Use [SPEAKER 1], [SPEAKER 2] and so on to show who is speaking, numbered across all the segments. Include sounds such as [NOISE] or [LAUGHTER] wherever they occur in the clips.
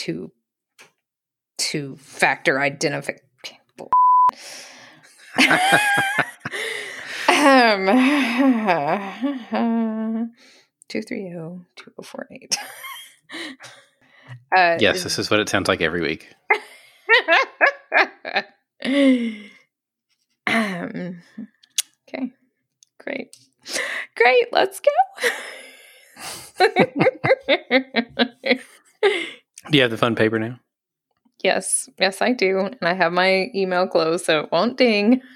[SPEAKER 1] two two factor identification. um, [LAUGHS] two three zero two zero four eight.
[SPEAKER 2] Uh, yes, this is what it sounds like every week.
[SPEAKER 1] um, [LAUGHS] okay, great, great. Let's go. [LAUGHS]
[SPEAKER 2] do you have the fun paper now?
[SPEAKER 1] Yes, yes, I do, and I have my email closed, so it won't ding. [LAUGHS]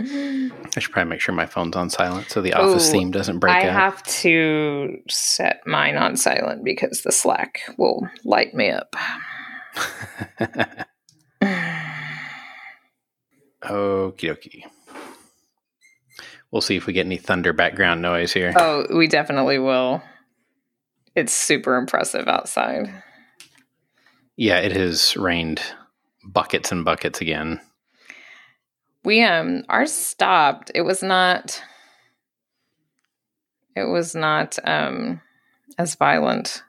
[SPEAKER 2] I should probably make sure my phone's on silent so the office Ooh, theme doesn't break
[SPEAKER 1] I
[SPEAKER 2] out.
[SPEAKER 1] I have to set mine on silent because the Slack will light me up. [LAUGHS]
[SPEAKER 2] Okie dokie. We'll see if we get any thunder background noise here.
[SPEAKER 1] Oh, we definitely will. It's super impressive outside.
[SPEAKER 2] Yeah, it has rained buckets and buckets again.
[SPEAKER 1] We um ours stopped. It was not it was not um as violent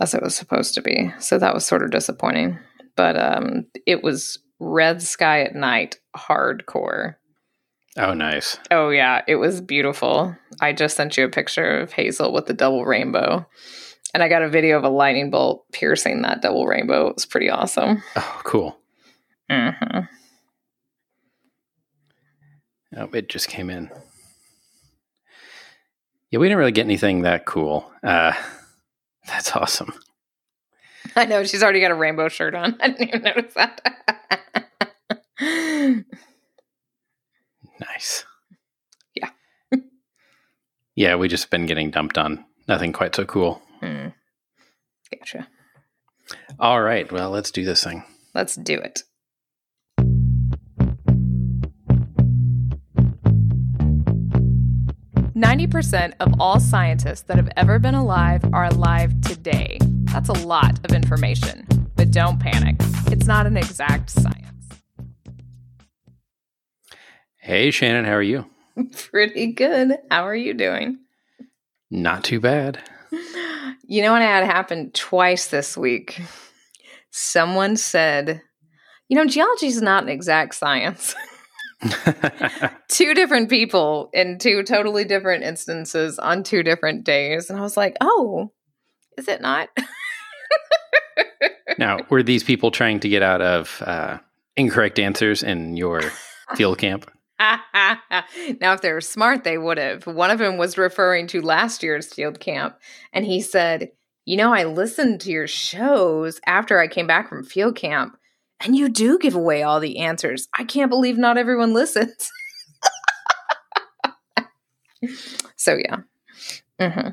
[SPEAKER 1] as it was supposed to be. So that was sort of disappointing. But um it was red sky at night hardcore.
[SPEAKER 2] Oh nice.
[SPEAKER 1] Oh yeah, it was beautiful. I just sent you a picture of Hazel with the double rainbow. And I got a video of a lightning bolt piercing that double rainbow. It was pretty awesome.
[SPEAKER 2] Oh, cool. Mm-hmm. Oh, it just came in. Yeah, we didn't really get anything that cool. Uh, [LAUGHS] that's awesome.
[SPEAKER 1] I know she's already got a rainbow shirt on. [LAUGHS] I didn't even notice that. [LAUGHS]
[SPEAKER 2] nice.
[SPEAKER 1] Yeah. [LAUGHS]
[SPEAKER 2] yeah, we just been getting dumped on. Nothing quite so cool. Hmm.
[SPEAKER 1] Gotcha.
[SPEAKER 2] All right. Well, let's do this thing.
[SPEAKER 1] Let's do it. 90% of all scientists that have ever been alive are alive today. That's a lot of information, but don't panic. It's not an exact science.
[SPEAKER 2] Hey, Shannon, how are you? [LAUGHS]
[SPEAKER 1] Pretty good. How are you doing?
[SPEAKER 2] Not too bad. [SIGHS]
[SPEAKER 1] You know what had happened twice this week? Someone said, you know, geology is not an exact science. [LAUGHS] [LAUGHS] two different people in two totally different instances on two different days. And I was like, oh, is it not?
[SPEAKER 2] now, were these people trying to get out of uh, incorrect answers in your field camp? [LAUGHS]
[SPEAKER 1] now, if they were smart, they would have. One of them was referring to last year's field camp, and he said, You know, I listened to your shows after I came back from field camp, and you do give away all the answers. I can't believe not everyone [LAUGHS] listens. so, yeah.
[SPEAKER 2] Mm-hmm.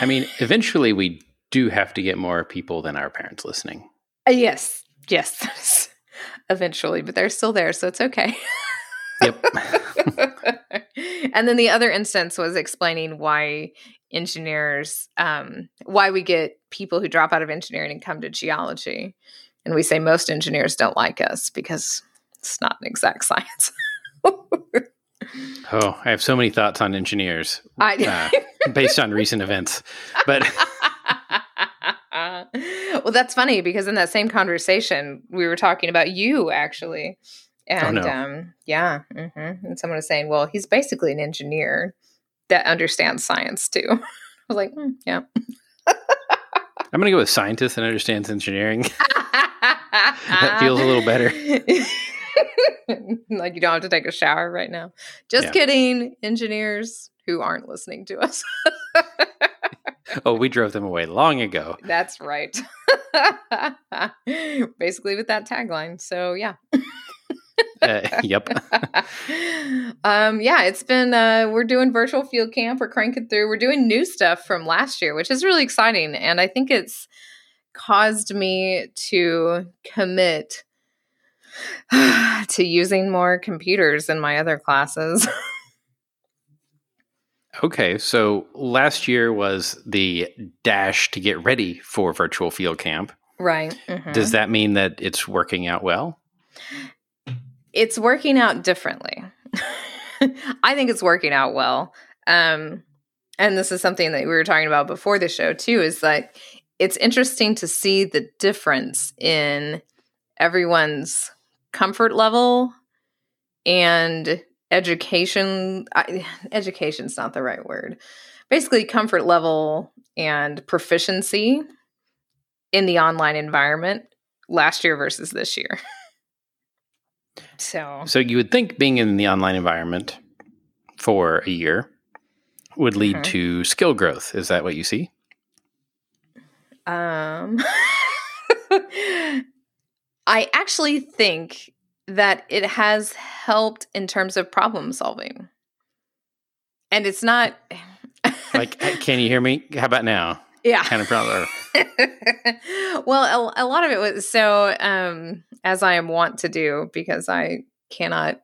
[SPEAKER 2] I mean, eventually we do have to get more people than our parents listening.
[SPEAKER 1] Uh, yes. Yes. [LAUGHS] eventually, but they're still there. So it's okay.
[SPEAKER 2] Yep. [LAUGHS]
[SPEAKER 1] and then the other instance was explaining why engineers, um, why we get people who drop out of engineering and come to geology. And we say most engineers don't like us because it's not an exact [LAUGHS] science.
[SPEAKER 2] oh, I have so many thoughts on engineers uh, [LAUGHS] based on recent events. But
[SPEAKER 1] well, that's funny because in that same conversation, we were talking about you actually. Oh, and oh, no. um, yeah, mm-hmm. and someone was saying, well, he's basically an engineer that understands science too. [LAUGHS] I was like, mm, yeah.
[SPEAKER 2] I'm going to go with scientist and understands engineering. [LAUGHS] that feels a little better. [LAUGHS]
[SPEAKER 1] like you don't have to take a shower right now. Just yeah. kidding, engineers who aren't listening to us.
[SPEAKER 2] oh, we drove them away long ago.
[SPEAKER 1] That's right. Basically, with that tagline. So, yeah.
[SPEAKER 2] Uh, [LAUGHS] yep. [LAUGHS]
[SPEAKER 1] um, yeah, it's been uh, we're doing virtual field camp. We're cranking through. We're doing new stuff from last year, which is really exciting, and I think it's caused me to commit [SIGHS] to using more computers in my other classes. [LAUGHS]
[SPEAKER 2] okay, so last year was the dash to get ready for virtual field camp.
[SPEAKER 1] Right.
[SPEAKER 2] Mm-hmm. Does that mean that it's working out well?
[SPEAKER 1] It's working out differently. [LAUGHS] I think it's working out well. Um, and this is something that we were talking about before the show too is that it's interesting to see the difference in everyone's comfort level and education I, [SIGHS] education's not the right word basically comfort level and proficiency in the online environment last year versus this year [LAUGHS] so
[SPEAKER 2] so you would think being in the online environment for a year would lead mm-hmm. to skill growth is that what you see
[SPEAKER 1] um [LAUGHS] I actually think that it has helped in terms of problem solving. And it's not
[SPEAKER 2] like can you hear me? How about now?
[SPEAKER 1] Yeah.
[SPEAKER 2] Kind of problem. [LAUGHS]
[SPEAKER 1] well, a, a, lot of it was so um as I am wont to do because I cannot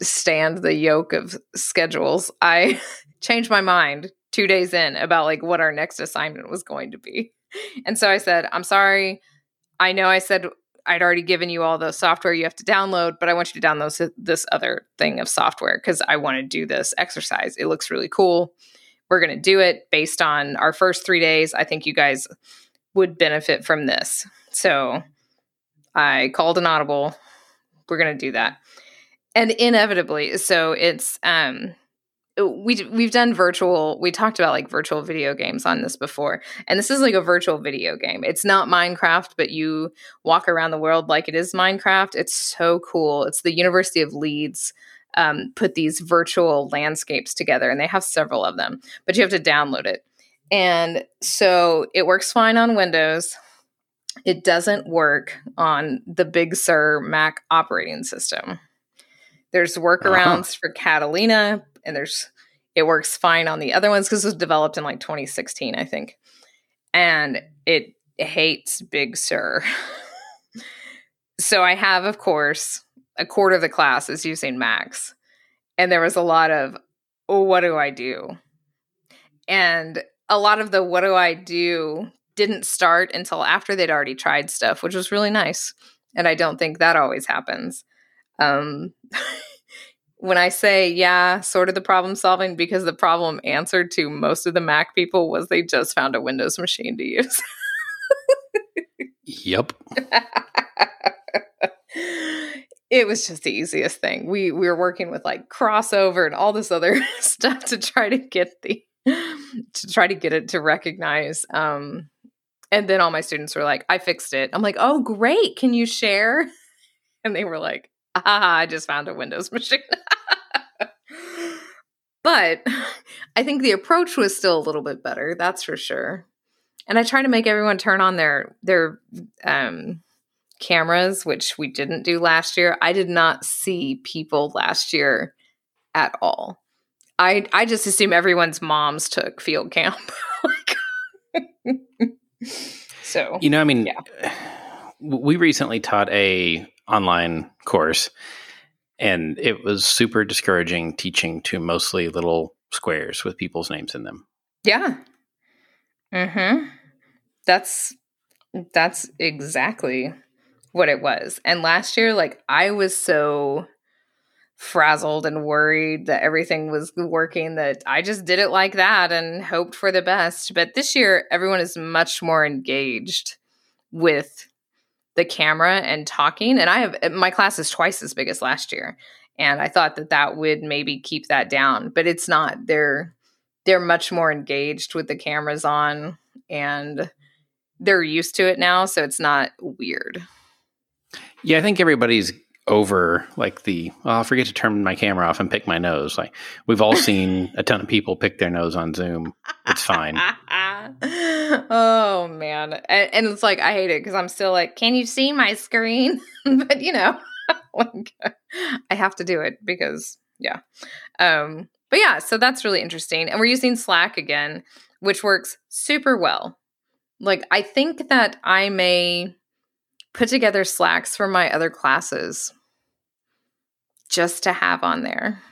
[SPEAKER 1] stand the yoke of schedules. I [LAUGHS] changed my mind 2 days in about like what our next assignment was going to be. And so I said, "I'm sorry. I know I said I'd already given you all the software you have to download, but I want you to download this other thing of software because I want to do this exercise. It looks really cool. We're going to do it based on our first three days. I think you guys would benefit from this. So I called an audible. We're going to do that. And inevitably, so it's um we we've done virtual we talked about like virtual video games on this before and this is like a virtual video game it's not minecraft but you walk around the world like it is minecraft it's so cool it's the university of leeds um, put these virtual landscapes together and they have several of them but you have to download it and so it works fine on windows it doesn't work on the big sur mac operating system there's workarounds uh-huh. for catalina and there's it works fine on the other ones because it was developed in like 2016, I think. And it hates Big Sur. [LAUGHS] so I have, of course, a quarter of the class is using Macs. And there was a lot of, oh, what do I do? And a lot of the what do I do didn't start until after they'd already tried stuff, which was really nice. And I don't think that always happens. Um, [LAUGHS] when I say, yeah, sort of the problem solving, because the problem answered to most of the Mac people was they just found a Windows machine to use.
[SPEAKER 2] yep. [LAUGHS]
[SPEAKER 1] it was just the easiest thing. We we were working with like crossover and all this other [LAUGHS] stuff to try to get the to try to get it to recognize um and then all my students were like, I fixed it. I'm like, oh great, can you share? And they were like, ah, I just found a Windows [LAUGHS] machine. but I think the approach was still a little bit better, that's for sure. And I try to make everyone turn on their their um, cameras, which we didn't do last year. I did not see people last year at all. I I just assume everyone's moms took field camp. [LAUGHS] so
[SPEAKER 2] you know, I mean, yeah. we recently taught a online course and it was super discouraging teaching to mostly little squares with people's names in them.
[SPEAKER 1] Yeah. Mm Mhm. That's that's exactly what it was. And last year like I was so frazzled and worried that everything was working that I just did it like that and hoped for the best. But this year everyone is much more engaged with the camera and talking. And I have uh, my class is twice as big as last year, and I thought that that would maybe keep that down, but it's not. They're they're much more engaged with the cameras on, and they're used to it now, so it's not weird.
[SPEAKER 2] Yeah, I think everybody's over like the oh, I'll forget to turn my camera off and pick my nose. Like we've all [LAUGHS] seen a ton of people pick their nose on Zoom. It's fine. [LAUGHS]
[SPEAKER 1] oh man, and, and, it's like I hate it because I'm still like, can you see my screen? [LAUGHS] but you know, like, I have to do it because yeah. Um, but yeah, so that's really interesting, and we're using Slack again, which works super well. Like I think that I may put together slacks for my other classes just to have on there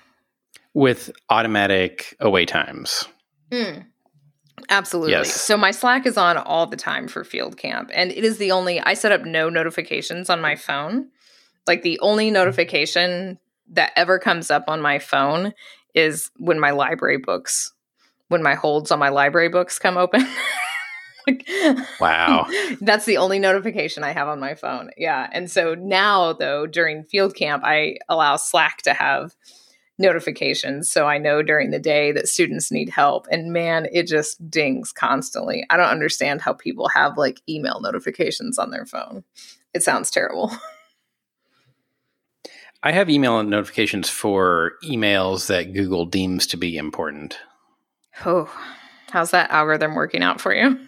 [SPEAKER 2] with automatic away times.
[SPEAKER 1] Mm, absolutely. Yes. So my Slack is on all the time for field camp, and it is the only I set up no notifications on my phone. Like the only notification that ever comes up on my phone is when my library books, when my holds on my library books come open. [LAUGHS]
[SPEAKER 2] wow. [LAUGHS]
[SPEAKER 1] That's the only notification I have on my phone. Yeah. And so now, though, during field camp, I allow Slack to have notifications. So I know during the day that students need help. And man, it just dings constantly. I don't understand how people have like email notifications on their phone. It sounds terrible. [LAUGHS]
[SPEAKER 2] I have email notifications for emails that Google deems to be important.
[SPEAKER 1] Oh, how's that algorithm working out for you?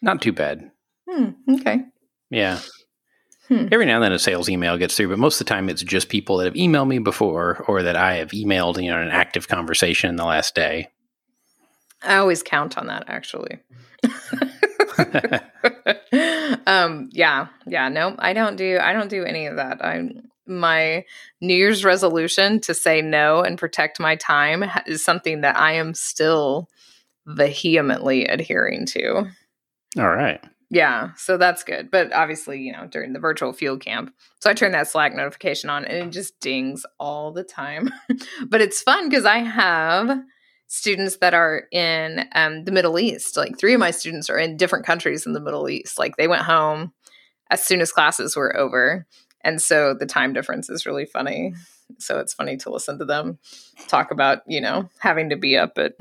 [SPEAKER 2] Not too bad.
[SPEAKER 1] Hmm, okay.
[SPEAKER 2] Yeah. Hmm. Every now and then a sales email gets through, but most of the time it's just people that have emailed me before or that I have emailed, you know, an active conversation in the last day.
[SPEAKER 1] I always count on that actually. [LAUGHS] um yeah, yeah, no, I don't do I don't do any of that. I my New Year's resolution to say no and protect my time is something that I am still vehemently adhering to.
[SPEAKER 2] All right.
[SPEAKER 1] Yeah, so that's good. But obviously, you know, during the virtual field camp, so I turn that Slack notification on and it just dings all the time. [LAUGHS] but it's fun because I have students that are in um, the Middle East. Like three of my students are in different countries in the Middle East. Like they went home as soon as classes were over. And so the time difference is really funny. So it's funny to listen to them talk about, you know, having to be up at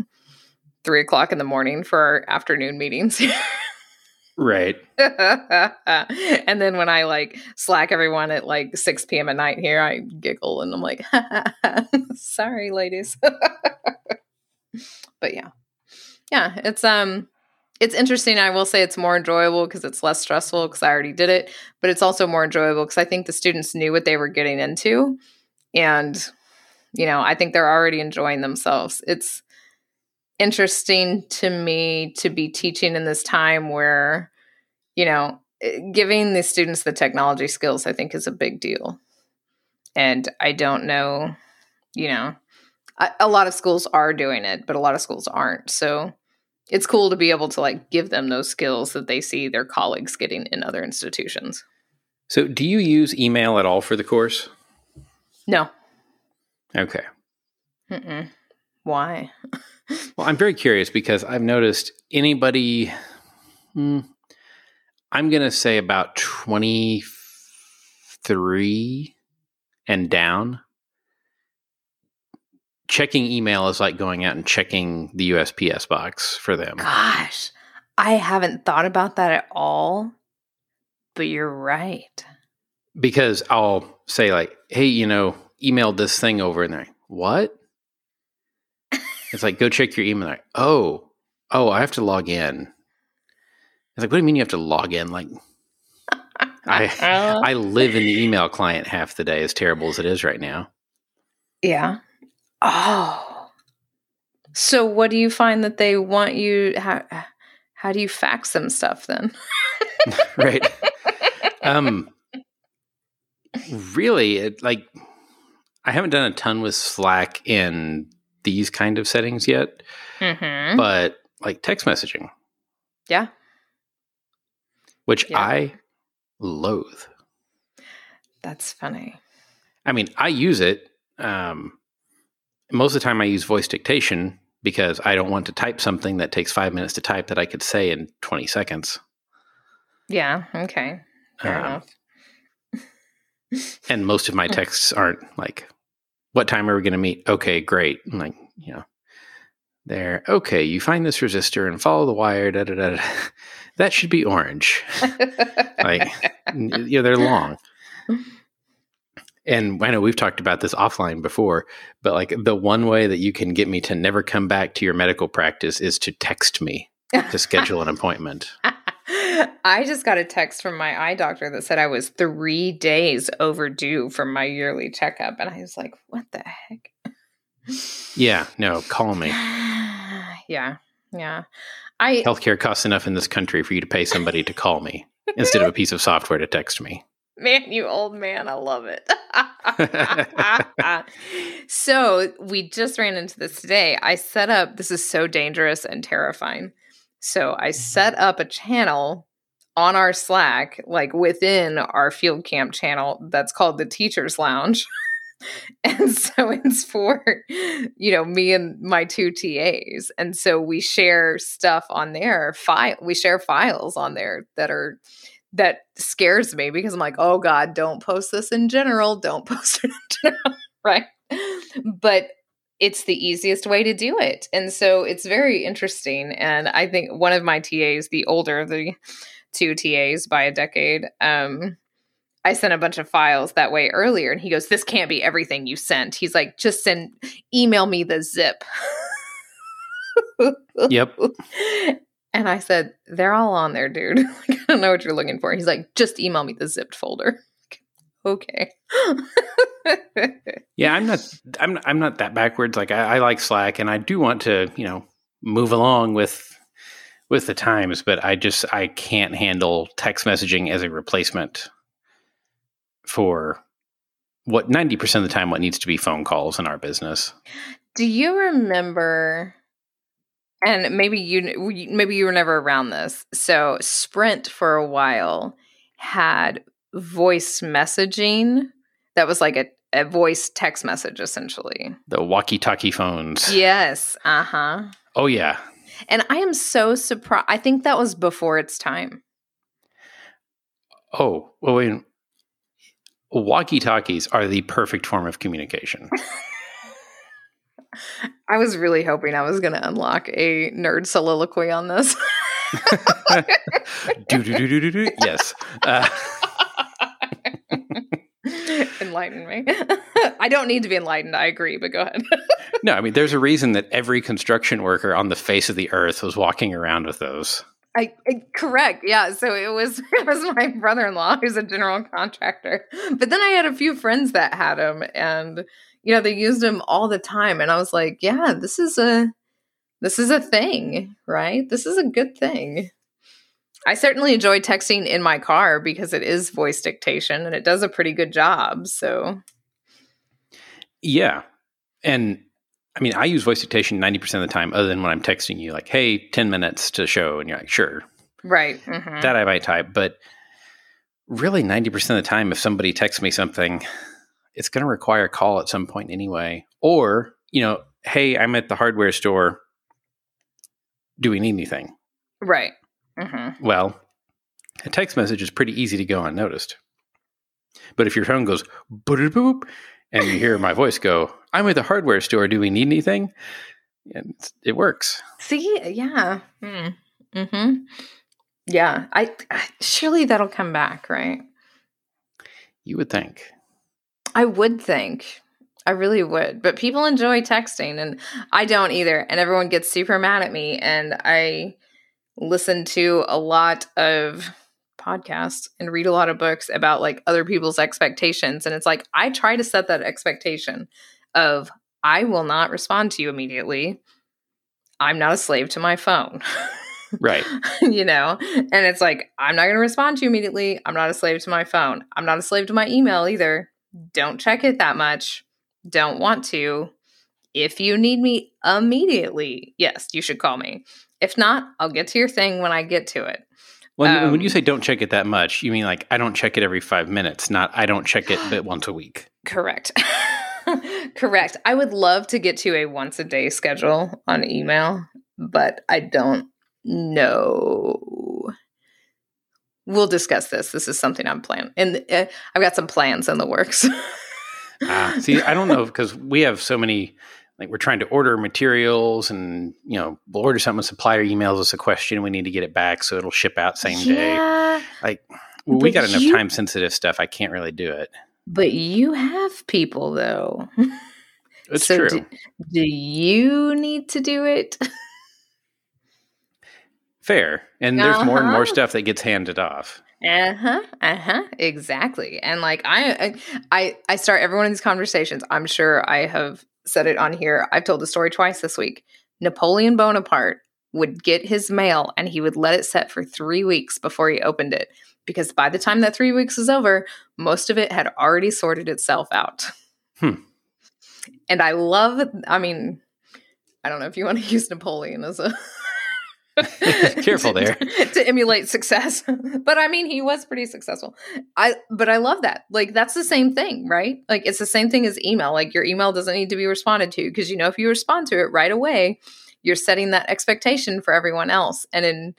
[SPEAKER 1] three o'clock in the morning for our afternoon meetings. [LAUGHS]
[SPEAKER 2] right. [LAUGHS]
[SPEAKER 1] and then when I like slack everyone at like 6 p.m. at night here, I giggle and I'm like, [LAUGHS] sorry, ladies. [LAUGHS] but yeah. Yeah, it's um it's interesting. I will say it's more enjoyable because it's less stressful because I already did it, but it's also more enjoyable because I think the students knew what they were getting into. And, you know, I think they're already enjoying themselves. It's interesting to me to be teaching in this time where, you know, eh, giving the students the technology skills, I think, is a big deal. And I don't know, you know, a, a lot of schools are doing it, but a lot of schools aren't. So, it's cool to be able to like give them those skills that they see their colleagues getting in other institutions.
[SPEAKER 2] So, do you use email at all for the course?
[SPEAKER 1] No.
[SPEAKER 2] Okay.
[SPEAKER 1] Mm-mm. Why? [LAUGHS]
[SPEAKER 2] well, I'm very curious because I've noticed anybody, hmm, I'm going to say about 23 and down checking email is like going out and checking the USPS box for them.
[SPEAKER 1] Gosh, I haven't thought about that at all, but you're right.
[SPEAKER 2] Because I'll say, like, hey, you know, email this thing over, and they're like, what? It's like, go check your email. Like, oh, oh, I have to log in. It's like, what do you mean you have to log in? Like, [LAUGHS] I I live in the email client half the day, as terrible as it is right now.
[SPEAKER 1] Yeah. Oh. So what do you find that they want you how how do you fax them stuff then? [LAUGHS]
[SPEAKER 2] right. Um [LAUGHS] really it like I haven't done a ton with Slack in these kind of settings yet. Mm-hmm. But like text messaging.
[SPEAKER 1] Yeah.
[SPEAKER 2] Which yeah. I loathe.
[SPEAKER 1] That's funny.
[SPEAKER 2] I mean, I use it um most of the time I use voice dictation because I don't want to type something that takes five minutes to type that I could say in 20 seconds.
[SPEAKER 1] Yeah. Okay. Fair um, enough. [LAUGHS]
[SPEAKER 2] and most of my texts aren't like, what time are we going to meet? Okay, great. Like, you know, there. Okay, you find this resistor and follow the wire. Da, da, da, [LAUGHS] that should be orange. [LAUGHS] like, yeah, they're long and I know we've talked about this offline before, but like the one way that you can get me to never come back to your medical practice is to text me to schedule an appointment. [LAUGHS]
[SPEAKER 1] I just got a text from my eye doctor that said I was three days overdue for my yearly checkup. And I was like, what the heck?
[SPEAKER 2] Yeah, no, call me. [SIGHS]
[SPEAKER 1] yeah, yeah. I
[SPEAKER 2] healthcare costs enough in this country for you to pay somebody to call me instead of a piece of software to text me. [LAUGHS]
[SPEAKER 1] Man, you old man, I love it. [LAUGHS] so, we just ran into this today. I set up, this is so dangerous and terrifying. So, I mm-hmm. set up a channel on our Slack, like within our field camp channel, that's called the Teachers Lounge. [LAUGHS] and so it's for you know me and my two TAs and so we share stuff on there file we share files on there that are that scares me because I'm like oh god don't post this in general. Don't [LAUGHS] post it general. Right? But it's the easiest way to do it. And so it's very interesting. And I think one of my TAs the older the two TAs by a decade um I sent a bunch of files that way earlier. And he goes, This can't be everything you sent. He's like, Just send, email me the zip. [LAUGHS]
[SPEAKER 2] yep.
[SPEAKER 1] And I said, They're all on there, dude. [LAUGHS] I don't know what you're looking for. He's like, Just email me the zipped folder. [LAUGHS] okay.
[SPEAKER 2] yeah, I'm not I'm I'm not that backwards. Like I, I like Slack and I do want to, you know, move along with with the times, but I just I can't handle text messaging as a replacement for what 90% of the time what needs to be phone calls in our business.
[SPEAKER 1] Do you remember and maybe you maybe you were never around this. So Sprint for a while had voice messaging that was like a, a voice text message essentially.
[SPEAKER 2] The walkie-talkie phones.
[SPEAKER 1] Yes. Uh-huh.
[SPEAKER 2] Oh yeah.
[SPEAKER 1] And I am so surprised. I think that was before its time.
[SPEAKER 2] Oh, well, wait, walkie talkies are the perfect form of communication. [LAUGHS]
[SPEAKER 1] I was really hoping I was going to unlock a nerd soliloquy on this. [LAUGHS]
[SPEAKER 2] do, do, do, do, do, do. Yes. Uh. [LAUGHS] [LAUGHS]
[SPEAKER 1] Enlighten me. [LAUGHS] I don't need to be enlightened. I agree, but go ahead. [LAUGHS]
[SPEAKER 2] no, I mean, there's a reason that every construction worker on the face of the earth was walking around with those.
[SPEAKER 1] I, I, correct. Yeah. So it was it was my brother-in-law who's a general contractor. But then I had a few friends that had them and you know, they used them all the time and I was like, yeah, this is a this is a thing, right? This is a good thing. I certainly enjoy texting in my car because it is voice dictation and it does a pretty good job. So
[SPEAKER 2] Yeah. And I mean, I use voice dictation 90% of the time, other than when I'm texting you, like, hey, 10 minutes to show. And you're like, sure.
[SPEAKER 1] Right. Mm-hmm.
[SPEAKER 2] That I might type. But really, 90% of the time, if somebody texts me something, it's going to require a call at some point anyway. Or, you know, hey, I'm at the hardware store. Do we need anything?
[SPEAKER 1] Right. Mm-hmm.
[SPEAKER 2] Well, a text message is pretty easy to go unnoticed. But if your phone goes boop, boop and you hear my voice go, I'm at the hardware store. Do we need anything? And it works.
[SPEAKER 1] See, yeah. Mm. Hmm. Yeah. I, I surely that'll come back, right?
[SPEAKER 2] You would think.
[SPEAKER 1] I would think. I really would. But people enjoy texting and I don't either. And everyone gets super mad at me. And I listen to a lot of podcasts and read a lot of books about like other people's expectations. And it's like, I try to set that expectation of I will not respond to you immediately. I'm not a slave to my phone.
[SPEAKER 2] Right. [LAUGHS]
[SPEAKER 1] you know, and it's like, I'm not going to respond to you immediately. I'm not a slave to my phone. I'm not a slave to my email either. Don't check it that much. Don't want to. If you need me immediately, yes, you should call me. If not, I'll get to your thing when I get to it.
[SPEAKER 2] When, um, when you say don't check it that much, you mean like I don't check it every five minutes, not I don't check it but once a week. [GASPS]
[SPEAKER 1] Correct. [LAUGHS] Correct. I would love to get to a once a day schedule on email, but I don't know. We'll discuss this. This is something I'm planning, and uh, I've got some plans in the works. [LAUGHS]
[SPEAKER 2] ah, see, I don't know because we have so many. Like we're trying to order materials, and you know, we'll order something. Supplier emails us a question, we need to get it back, so it'll ship out same
[SPEAKER 1] yeah,
[SPEAKER 2] day. Like we got enough time sensitive stuff. I can't really do it.
[SPEAKER 1] But you have people though. [LAUGHS]
[SPEAKER 2] It's so true.
[SPEAKER 1] Do, do you need to do it?
[SPEAKER 2] Fair. And there's uh-huh. more and more uh-huh. stuff that gets handed off.
[SPEAKER 1] Uh-huh. Uh-huh. Exactly. And like I I I start every one of these conversations. I'm sure I have said it on here. I've told the story twice this week. Napoleon Bonaparte would get his mail and he would let it set for 3 weeks before he opened it because by the time that 3 weeks was over, most of it had already sorted itself out.
[SPEAKER 2] Hmm.
[SPEAKER 1] And I love I mean, I don't know if you want to [LAUGHS] use Napoleon as a [LAUGHS]
[SPEAKER 2] Careful there.
[SPEAKER 1] to, [LAUGHS] to emulate success. [LAUGHS] but I mean, he was pretty successful. I but I love that. Like that's the same thing, right? Like it's the same thing as email. Like your email doesn't need to be responded to because you know if you respond to it right away, you're setting that expectation for everyone else. And in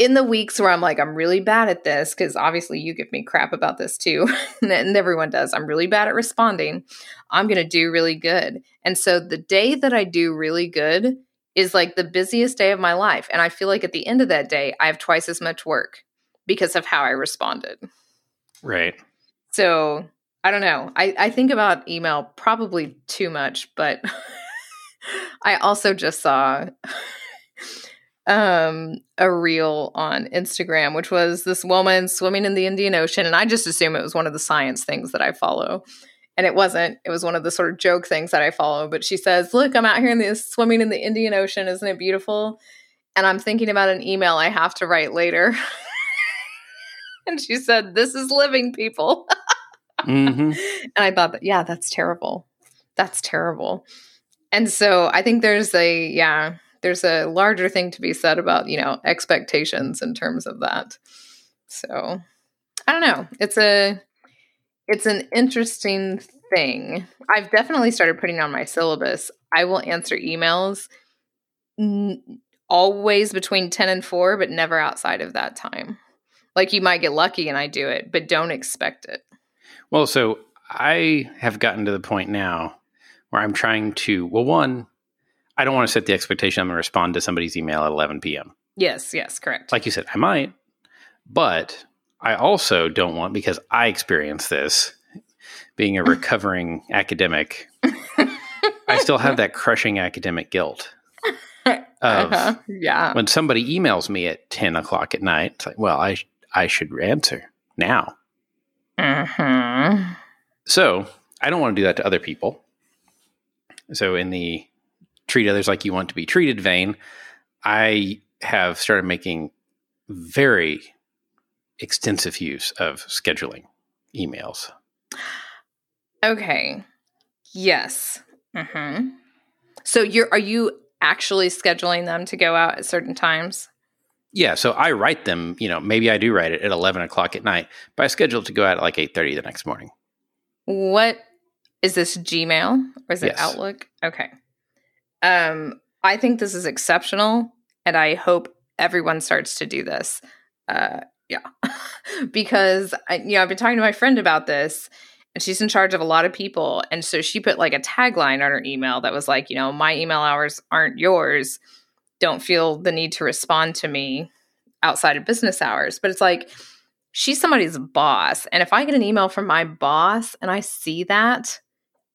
[SPEAKER 1] in the weeks where I'm like, I'm really bad at this, because obviously you give me crap about this too, and everyone does. I'm really bad at responding. I'm going to do really good. And so the day that I do really good is like the busiest day of my life. And I feel like at the end of that day, I have twice as much work because of how I responded.
[SPEAKER 2] Right.
[SPEAKER 1] So I don't know. I, I think about email probably too much, but [LAUGHS] I also just saw um a reel on Instagram which was this woman swimming in the Indian Ocean and I just assume it was one of the science things that I follow and it wasn't. It was one of the sort of joke things that I follow. But she says look I'm out here in the swimming in the Indian Ocean. Isn't it beautiful? And I'm thinking about an email I have to write later. [LAUGHS] And she said this is living people. [LAUGHS]
[SPEAKER 2] Hmm
[SPEAKER 1] and I thought that yeah that's terrible. That's terrible. And so I think there's a yeah there's a larger thing to be said about you know expectations in terms of that. So i don't know. It's a it's an interesting thing. I've definitely started putting on my syllabus. I will answer emails n- always between 10 and 4 but never outside of that time. Like you might get lucky and i do it but don't expect it.
[SPEAKER 2] Well, so I have gotten to the point now where I'm trying to, well, one, I don't want to set the expectation I'm going to respond to somebody's email at 11 p.m.
[SPEAKER 1] yes yes correct.
[SPEAKER 2] Like you said, I might, but I also don't want, because I experienced this being a recovering academic, I still have that crushing academic guilt [LAUGHS] of
[SPEAKER 1] uh-huh. yeah
[SPEAKER 2] when somebody emails me at 10 o'clock at night. It's like, well, I, I should answer now.
[SPEAKER 1] Mhm.
[SPEAKER 2] So I don't want to do that to other people. So in the treat others like you want to be treated vein, I have started making very extensive use of scheduling emails.
[SPEAKER 1] Okay. Yes. hmm So you're are you actually scheduling them to go out at certain times?
[SPEAKER 2] Yeah, so I write them. You know, maybe I do write it at eleven o'clock at night, but I schedule it to go out at like eight thirty the next morning.
[SPEAKER 1] What is this Gmail or is it
[SPEAKER 2] Yes.
[SPEAKER 1] Outlook? Okay. Um, I think this is exceptional, and I hope everyone starts to do this. Uh, yeah, [LAUGHS] because I, you know I've been talking to my friend about this, and she's in charge of a lot of people, and so she put like a tagline on her email that was like, you know, my email hours aren't yours. Don't feel the need to respond to me outside of business hours. But it's like she's somebody's boss, and if I get an email from my boss and I see that,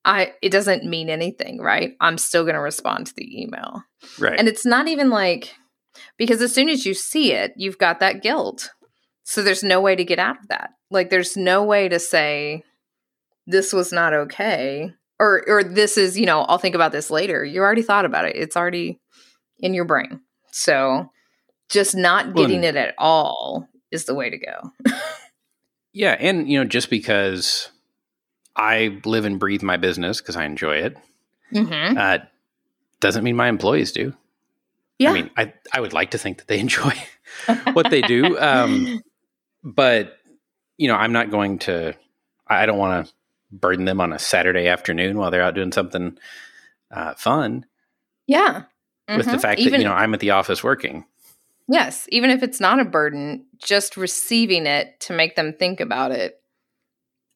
[SPEAKER 1] I it doesn't mean anything, right? I'm still going to respond to the email.
[SPEAKER 2] Right.
[SPEAKER 1] And it's not even like because as soon as you see it, you've got that guilt. So there's no way to get out of that. Like there's no way to say this was not okay or or this is, you know, I'll think about this later. You already thought about it. It's already in your brain. So just not
[SPEAKER 2] Well,
[SPEAKER 1] getting it at all is the way to go.
[SPEAKER 2] yeah, and you know, just because I live and breathe my business because I enjoy it,
[SPEAKER 1] Mhm.
[SPEAKER 2] uh, doesn't mean my employees do.
[SPEAKER 1] Yeah.
[SPEAKER 2] I mean, I I would like to think that they [LAUGHS] enjoy [LAUGHS] what they do, um, but you know, I'm not going to. I don't want to burden them on a Saturday afternoon while they're out doing something uh, fun.
[SPEAKER 1] yeah.
[SPEAKER 2] With the
[SPEAKER 1] Mhm.
[SPEAKER 2] fact
[SPEAKER 1] Even-
[SPEAKER 2] that you know I'm at the office working.
[SPEAKER 1] Yes, even if it's not a burden, just receiving it to make them think about it,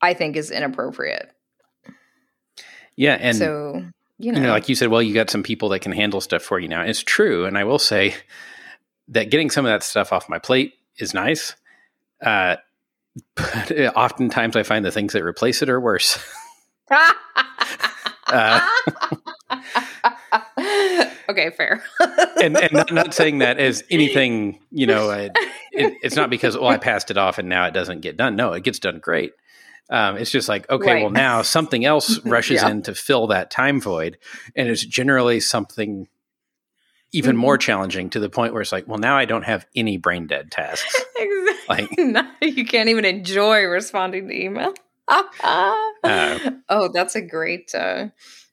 [SPEAKER 1] I think is inappropriate.
[SPEAKER 2] Yeah, and
[SPEAKER 1] so, you know,
[SPEAKER 2] you know, like you said, well, you got some people that can handle stuff for you now. It's true, and I will say that getting some of that stuff off my plate is nice. Uh, [LAUGHS] but oftentimes, I find the things that replace it are worse. [LAUGHS] Uh, [LAUGHS]
[SPEAKER 1] okay, fair.
[SPEAKER 2] and and not, not saying that as anything, you know, uh, it, it's not because oh I passed it off and now it doesn't get done. No, it gets done great. Um, it's just like okay,
[SPEAKER 1] Right.
[SPEAKER 2] well now something else rushes
[SPEAKER 1] Yeah.
[SPEAKER 2] in to fill that time void, and it's generally something even more
[SPEAKER 1] Mm-hmm.
[SPEAKER 2] challenging to the point where it's like, well now I don't have any brain dead tasks. [LAUGHS]
[SPEAKER 1] exactly.
[SPEAKER 2] Like- [LAUGHS]
[SPEAKER 1] you can't even enjoy responding to email. [LAUGHS]
[SPEAKER 2] Uh,
[SPEAKER 1] oh, that's a great. Uh,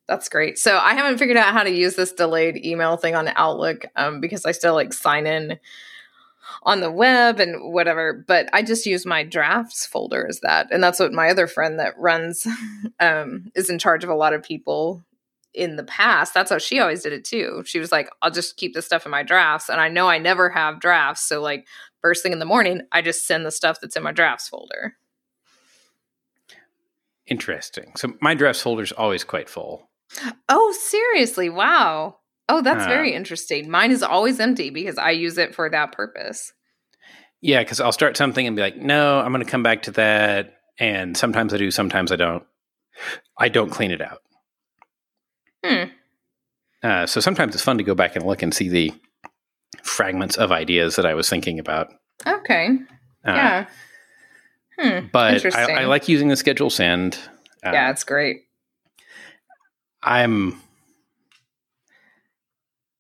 [SPEAKER 1] that's great. So I haven't figured out how to use this delayed email thing on Outlook um, because I still like sign in on the web and whatever. But I just use my drafts folder as that, and that's what my other friend that runs um, is in charge of a lot of people in the past. That's how she always did it too. She was like, "I'll just keep the stuff in my drafts," and I know I never have drafts, so like first thing in the morning, I just send the stuff that's in my drafts folder.
[SPEAKER 2] Interesting. So my drafts folder is always quite full.
[SPEAKER 1] Oh, seriously? Wow. Oh, that's
[SPEAKER 2] Uh,
[SPEAKER 1] very interesting. Mine is always empty because I use it for that purpose.
[SPEAKER 2] Yeah, because I'll start something and be like, no, I'm going to come back to that. And sometimes I do, sometimes I don't. I don't clean it out.
[SPEAKER 1] Hmm.
[SPEAKER 2] Uh, so sometimes it's fun to go back and look and see the fragments of ideas that I was thinking about.
[SPEAKER 1] Okay.
[SPEAKER 2] Uh,
[SPEAKER 1] yeah. Hmm.
[SPEAKER 2] But I, I like using the schedule send. Uh,
[SPEAKER 1] yeah, it's great.
[SPEAKER 2] I'm.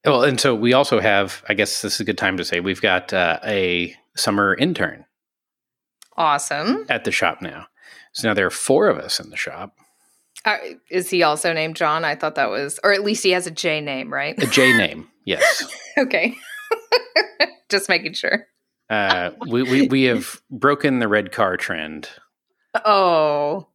[SPEAKER 2] Well, and so we also have, I guess this is a good time to say, we've got uh, a summer intern
[SPEAKER 1] Awesome.
[SPEAKER 2] at the shop now. So now there are four of us in the shop.
[SPEAKER 1] Uh, is he also named John? I thought that was, or at least he has a J name, right?
[SPEAKER 2] A J name, yes. [LAUGHS]
[SPEAKER 1] okay. [LAUGHS] Just making sure.
[SPEAKER 2] Uh, we, we, we have broken the red car trend.
[SPEAKER 1] Oh,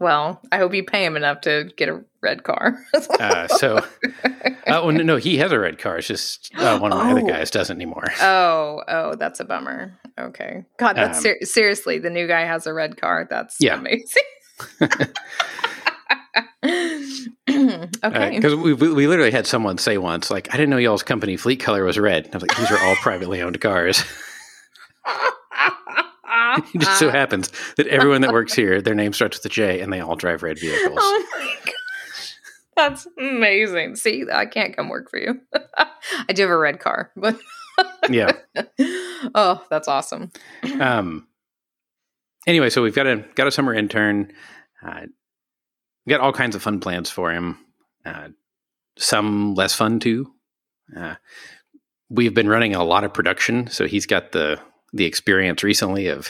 [SPEAKER 1] well, I hope you pay him enough to get a red car.
[SPEAKER 2] Uh, so, uh, [LAUGHS] oh, no, no, he has a red car. It's just uh, one of my other
[SPEAKER 1] Oh.
[SPEAKER 2] guys doesn't anymore.
[SPEAKER 1] oh, oh, that's a bummer. Okay. God, that's
[SPEAKER 2] Um,
[SPEAKER 1] ser- seriously, the new guy has a red car. That's
[SPEAKER 2] Yeah.
[SPEAKER 1] amazing. [LAUGHS] okay.
[SPEAKER 2] Because we, we, we literally had someone say once, like, I didn't know y'all's company fleet color was red. And I was like, these are all privately owned cars. [LAUGHS] it just so happens that everyone that works here, their name starts with a J and they all drive red vehicles.
[SPEAKER 1] Oh my gosh. That's amazing. See, I can't come work for you. [LAUGHS] I do have a red car, but
[SPEAKER 2] Yeah.
[SPEAKER 1] oh, that's awesome.
[SPEAKER 2] Um, anyway, so we've got a got a summer intern. Uh, we got all kinds of fun plans for him. Uh, some less fun too. Uh, we've been running a lot of production, so he's got the the experience recently of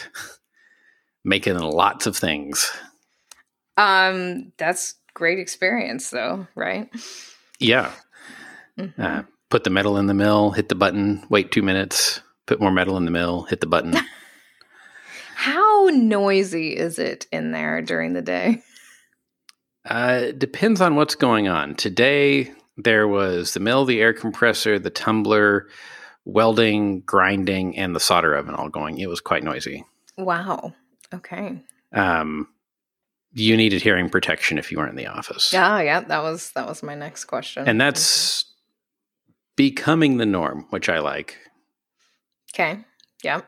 [SPEAKER 2] [LAUGHS] making lots of things.
[SPEAKER 1] Um, that's great experience though, right?
[SPEAKER 2] Yeah.
[SPEAKER 1] Mhm.
[SPEAKER 2] Uh, put the metal in the mill, hit the button, wait two minutes, put more metal in the mill, hit the button. [LAUGHS]
[SPEAKER 1] How noisy is it in there during the day?
[SPEAKER 2] Uh, it depends on what's going on. Today, there was the mill, the air compressor, the tumbler, welding, grinding, and the solder oven all going. It was quite noisy.
[SPEAKER 1] Wow. Okay.
[SPEAKER 2] Um, you needed hearing protection if you weren't in the office.
[SPEAKER 1] Yeah, yeah, that was that was my next question.
[SPEAKER 2] And that's becoming the norm, which I like.
[SPEAKER 1] Okay. Yeah.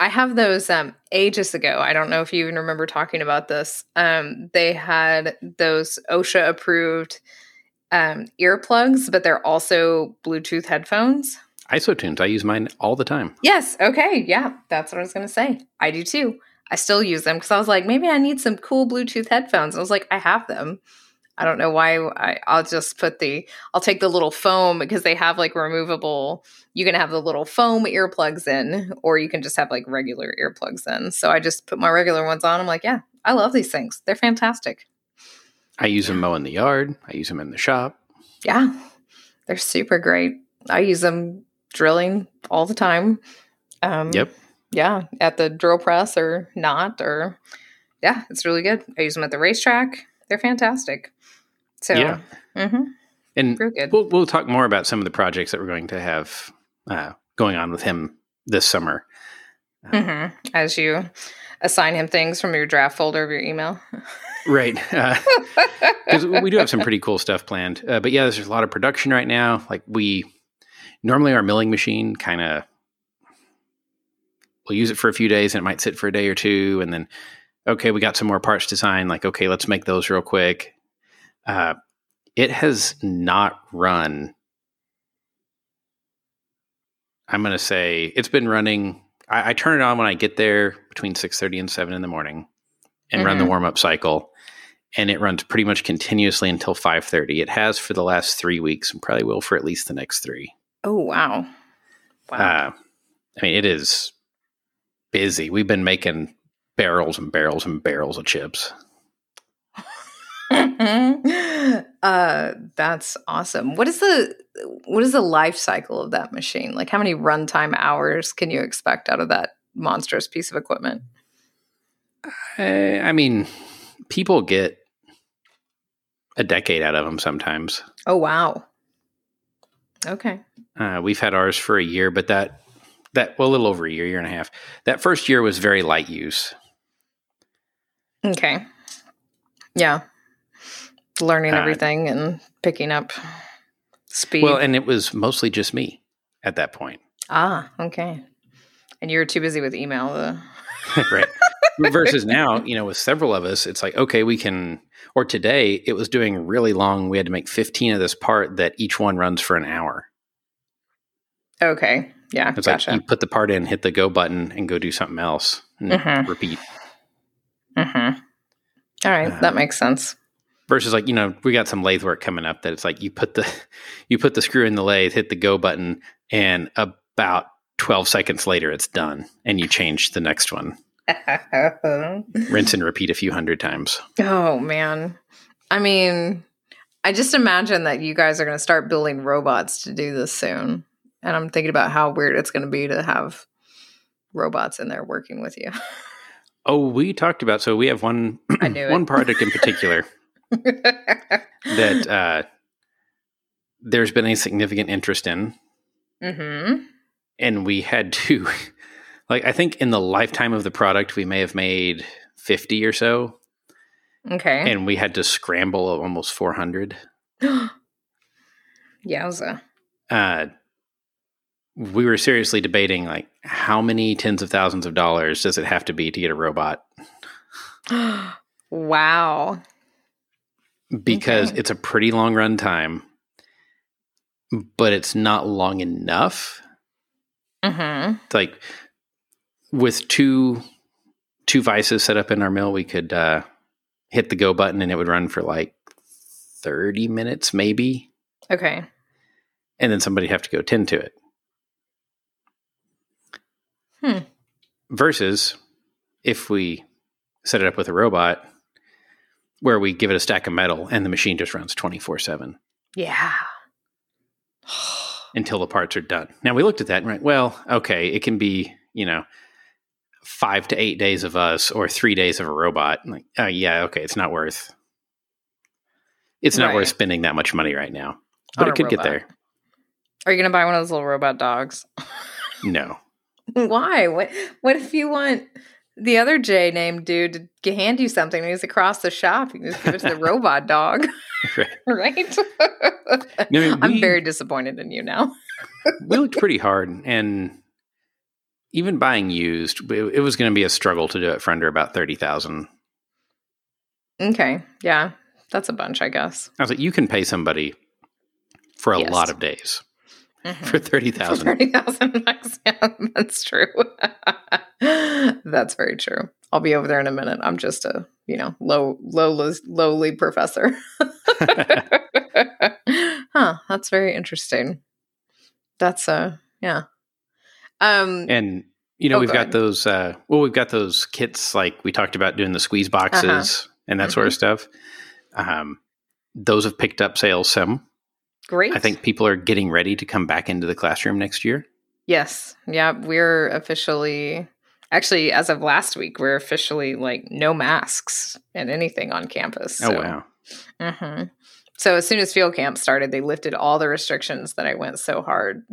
[SPEAKER 1] I have those um ages ago. I don't know if you even remember talking about this. Um they had those OSHA approved um earplugs, but they're also Bluetooth headphones.
[SPEAKER 2] IsoTunes, I use mine all the time.
[SPEAKER 1] Yes, okay. Yeah, that's what I was going to say. I do too. I still use them cuz I was like maybe I need some cool Bluetooth headphones. I was like I have them. I don't know why I, I'll just put the I'll take the little foam because they have like removable. You can have the little foam earplugs in, or you can just have like regular earplugs in. So I just put my regular ones on. I'm like, yeah, I love these things. They're fantastic.
[SPEAKER 2] I use them mowing the yard. I use them in the shop.
[SPEAKER 1] Yeah, they're super great. I use them drilling all the time. Um,
[SPEAKER 2] Yep.
[SPEAKER 1] Yeah, at the drill press or not, or yeah, it's really good. I use them at the racetrack. They're fantastic. So
[SPEAKER 2] Yeah.
[SPEAKER 1] mhm,
[SPEAKER 2] And we'll, we'll talk more about some of the projects that we're going to have uh, going on with him this summer.
[SPEAKER 1] hmm As you assign him things from your draft folder of your email.
[SPEAKER 2] Right. [LAUGHS] Because we do have some pretty cool stuff planned. Uh, but yeah, there's a lot of production right now. Like we normally our milling machine kind of we'll use it for a few days and it might sit for a day or two and then okay we got some more parts designed like okay let's make those real quick uh, it has not run i'm going to say it's been running I, I turn it on when i get there between 6.30 and 7 in the morning and run the
[SPEAKER 1] Mhm.
[SPEAKER 2] warm-up cycle and it runs pretty much continuously until 5.30 it has for the last three weeks and probably will for at least the next three
[SPEAKER 1] Oh wow. Wow.
[SPEAKER 2] uh, I mean, it is busy. We've been making barrels and barrels and barrels of chips. [LAUGHS]
[SPEAKER 1] uh, that's awesome. What is the what is the life cycle of that machine? Like, how many runtime hours can you expect out of that monstrous piece of equipment?
[SPEAKER 2] I, I mean, people get a decade out of them sometimes.
[SPEAKER 1] Oh wow. Okay.
[SPEAKER 2] Uh, we've had ours for a year, but that that well, a little over a year, year and a half. That first year was very light use.
[SPEAKER 1] Okay. Yeah. Learning
[SPEAKER 2] Uh,
[SPEAKER 1] everything and picking up speed.
[SPEAKER 2] Well, and it was mostly just me at that point,
[SPEAKER 1] ah, okay. And you were too busy with email. To... [LAUGHS]
[SPEAKER 2] right? Versus now, you know, with several of us, it's like okay, we can. Or today, it was doing really long. We had to make fifteen of this part that each one runs for an hour.
[SPEAKER 1] Okay. Yeah.
[SPEAKER 2] It's
[SPEAKER 1] gotcha.
[SPEAKER 2] like you put the part in, hit the go button, and go do something else, and
[SPEAKER 1] Mhm.
[SPEAKER 2] repeat.
[SPEAKER 1] mm-hmm. All right.
[SPEAKER 2] Uh,
[SPEAKER 1] that makes sense.
[SPEAKER 2] Versus like you know we got some lathe work coming up that it's like you put the [LAUGHS] you put the screw in the lathe hit the go button and about 12 seconds later it's done and you change the next one [LAUGHS] rinse and repeat a few hundred times
[SPEAKER 1] oh man. I mean, I just imagine that you guys are going to start building robots to do this soon. And I'm thinking about how weird it's going to be to have robots in there working with you. [LAUGHS]
[SPEAKER 2] oh we talked about so we have one
[SPEAKER 1] I knew [CLEARS THROAT]
[SPEAKER 2] one project in particular that uh there's been a significant interest in
[SPEAKER 1] mm-hmm.
[SPEAKER 2] and we had to [LAUGHS] like i think in the lifetime of the product we may have made 50 or so
[SPEAKER 1] Okay.
[SPEAKER 2] and we had to scramble almost 400 [GASPS]
[SPEAKER 1] Yowza.
[SPEAKER 2] uh, we were seriously debating like how many tens of thousands of dollars does it have to be to get a robot [GASPS]
[SPEAKER 1] wow.
[SPEAKER 2] Because
[SPEAKER 1] Okay.
[SPEAKER 2] it's a pretty long run time but it's not long enough
[SPEAKER 1] Mm-hmm.
[SPEAKER 2] It's like with two two vices set up in our mill we could uh, hit the go button and it would run for like 30 minutes maybe
[SPEAKER 1] Okay.
[SPEAKER 2] and then somebody'd have to go tend to it
[SPEAKER 1] Hmm.
[SPEAKER 2] versus if we set it up with a robot where we give it a stack of metal and the machine just runs 24 7
[SPEAKER 1] Yeah.
[SPEAKER 2] until the parts are done. Now we looked at that and went, well, okay, it can be, you know, five to eight days of us or three days of a robot. I'm like, oh yeah, okay, it's not worth it's not
[SPEAKER 1] Right.
[SPEAKER 2] worth spending that much money right now. But
[SPEAKER 1] On
[SPEAKER 2] it could get there.
[SPEAKER 1] Are you going to buy one of those little robot dogs?
[SPEAKER 2] No. [LAUGHS]
[SPEAKER 1] Why? What what if you want the other J named dude to hand you something and he's across the shop? You can just give it to the [LAUGHS] robot dog,
[SPEAKER 2] Right. [LAUGHS]
[SPEAKER 1] right?
[SPEAKER 2] I mean,
[SPEAKER 1] I'm
[SPEAKER 2] we-
[SPEAKER 1] very disappointed in you now. [LAUGHS]
[SPEAKER 2] we looked pretty hard and even buying used, it, it was going to be a struggle to do it for under about 30,000.
[SPEAKER 1] Okay. Yeah. That's a bunch, I guess.
[SPEAKER 2] I was like, you can pay somebody for a
[SPEAKER 1] Yes.
[SPEAKER 2] lot of days
[SPEAKER 1] Mhm.
[SPEAKER 2] for [LAUGHS] 30,000.
[SPEAKER 1] Thirty thousand bucks. [LAUGHS] Yeah, that's true. [LAUGHS] that's very true. I'll be over there in a minute. I'm just a you know low, low, lowly professor. huh? That's very interesting. That's uh yeah. Um.
[SPEAKER 2] and you know
[SPEAKER 1] Oh,
[SPEAKER 2] we've
[SPEAKER 1] go
[SPEAKER 2] got
[SPEAKER 1] ahead.
[SPEAKER 2] those uh well we've got those kits like we talked about doing the squeeze boxes
[SPEAKER 1] Uh-huh.
[SPEAKER 2] and that sort of stuff um those have picked up sales some
[SPEAKER 1] great.
[SPEAKER 2] i think people are getting ready to come back into the classroom next year
[SPEAKER 1] yes. Yeah. We're officially. Actually, as of last week, we're officially like no masks and anything on campus.
[SPEAKER 2] oh
[SPEAKER 1] so-
[SPEAKER 2] wow
[SPEAKER 1] hmm So as soon as field camp started, they lifted all the restrictions that I went so hard,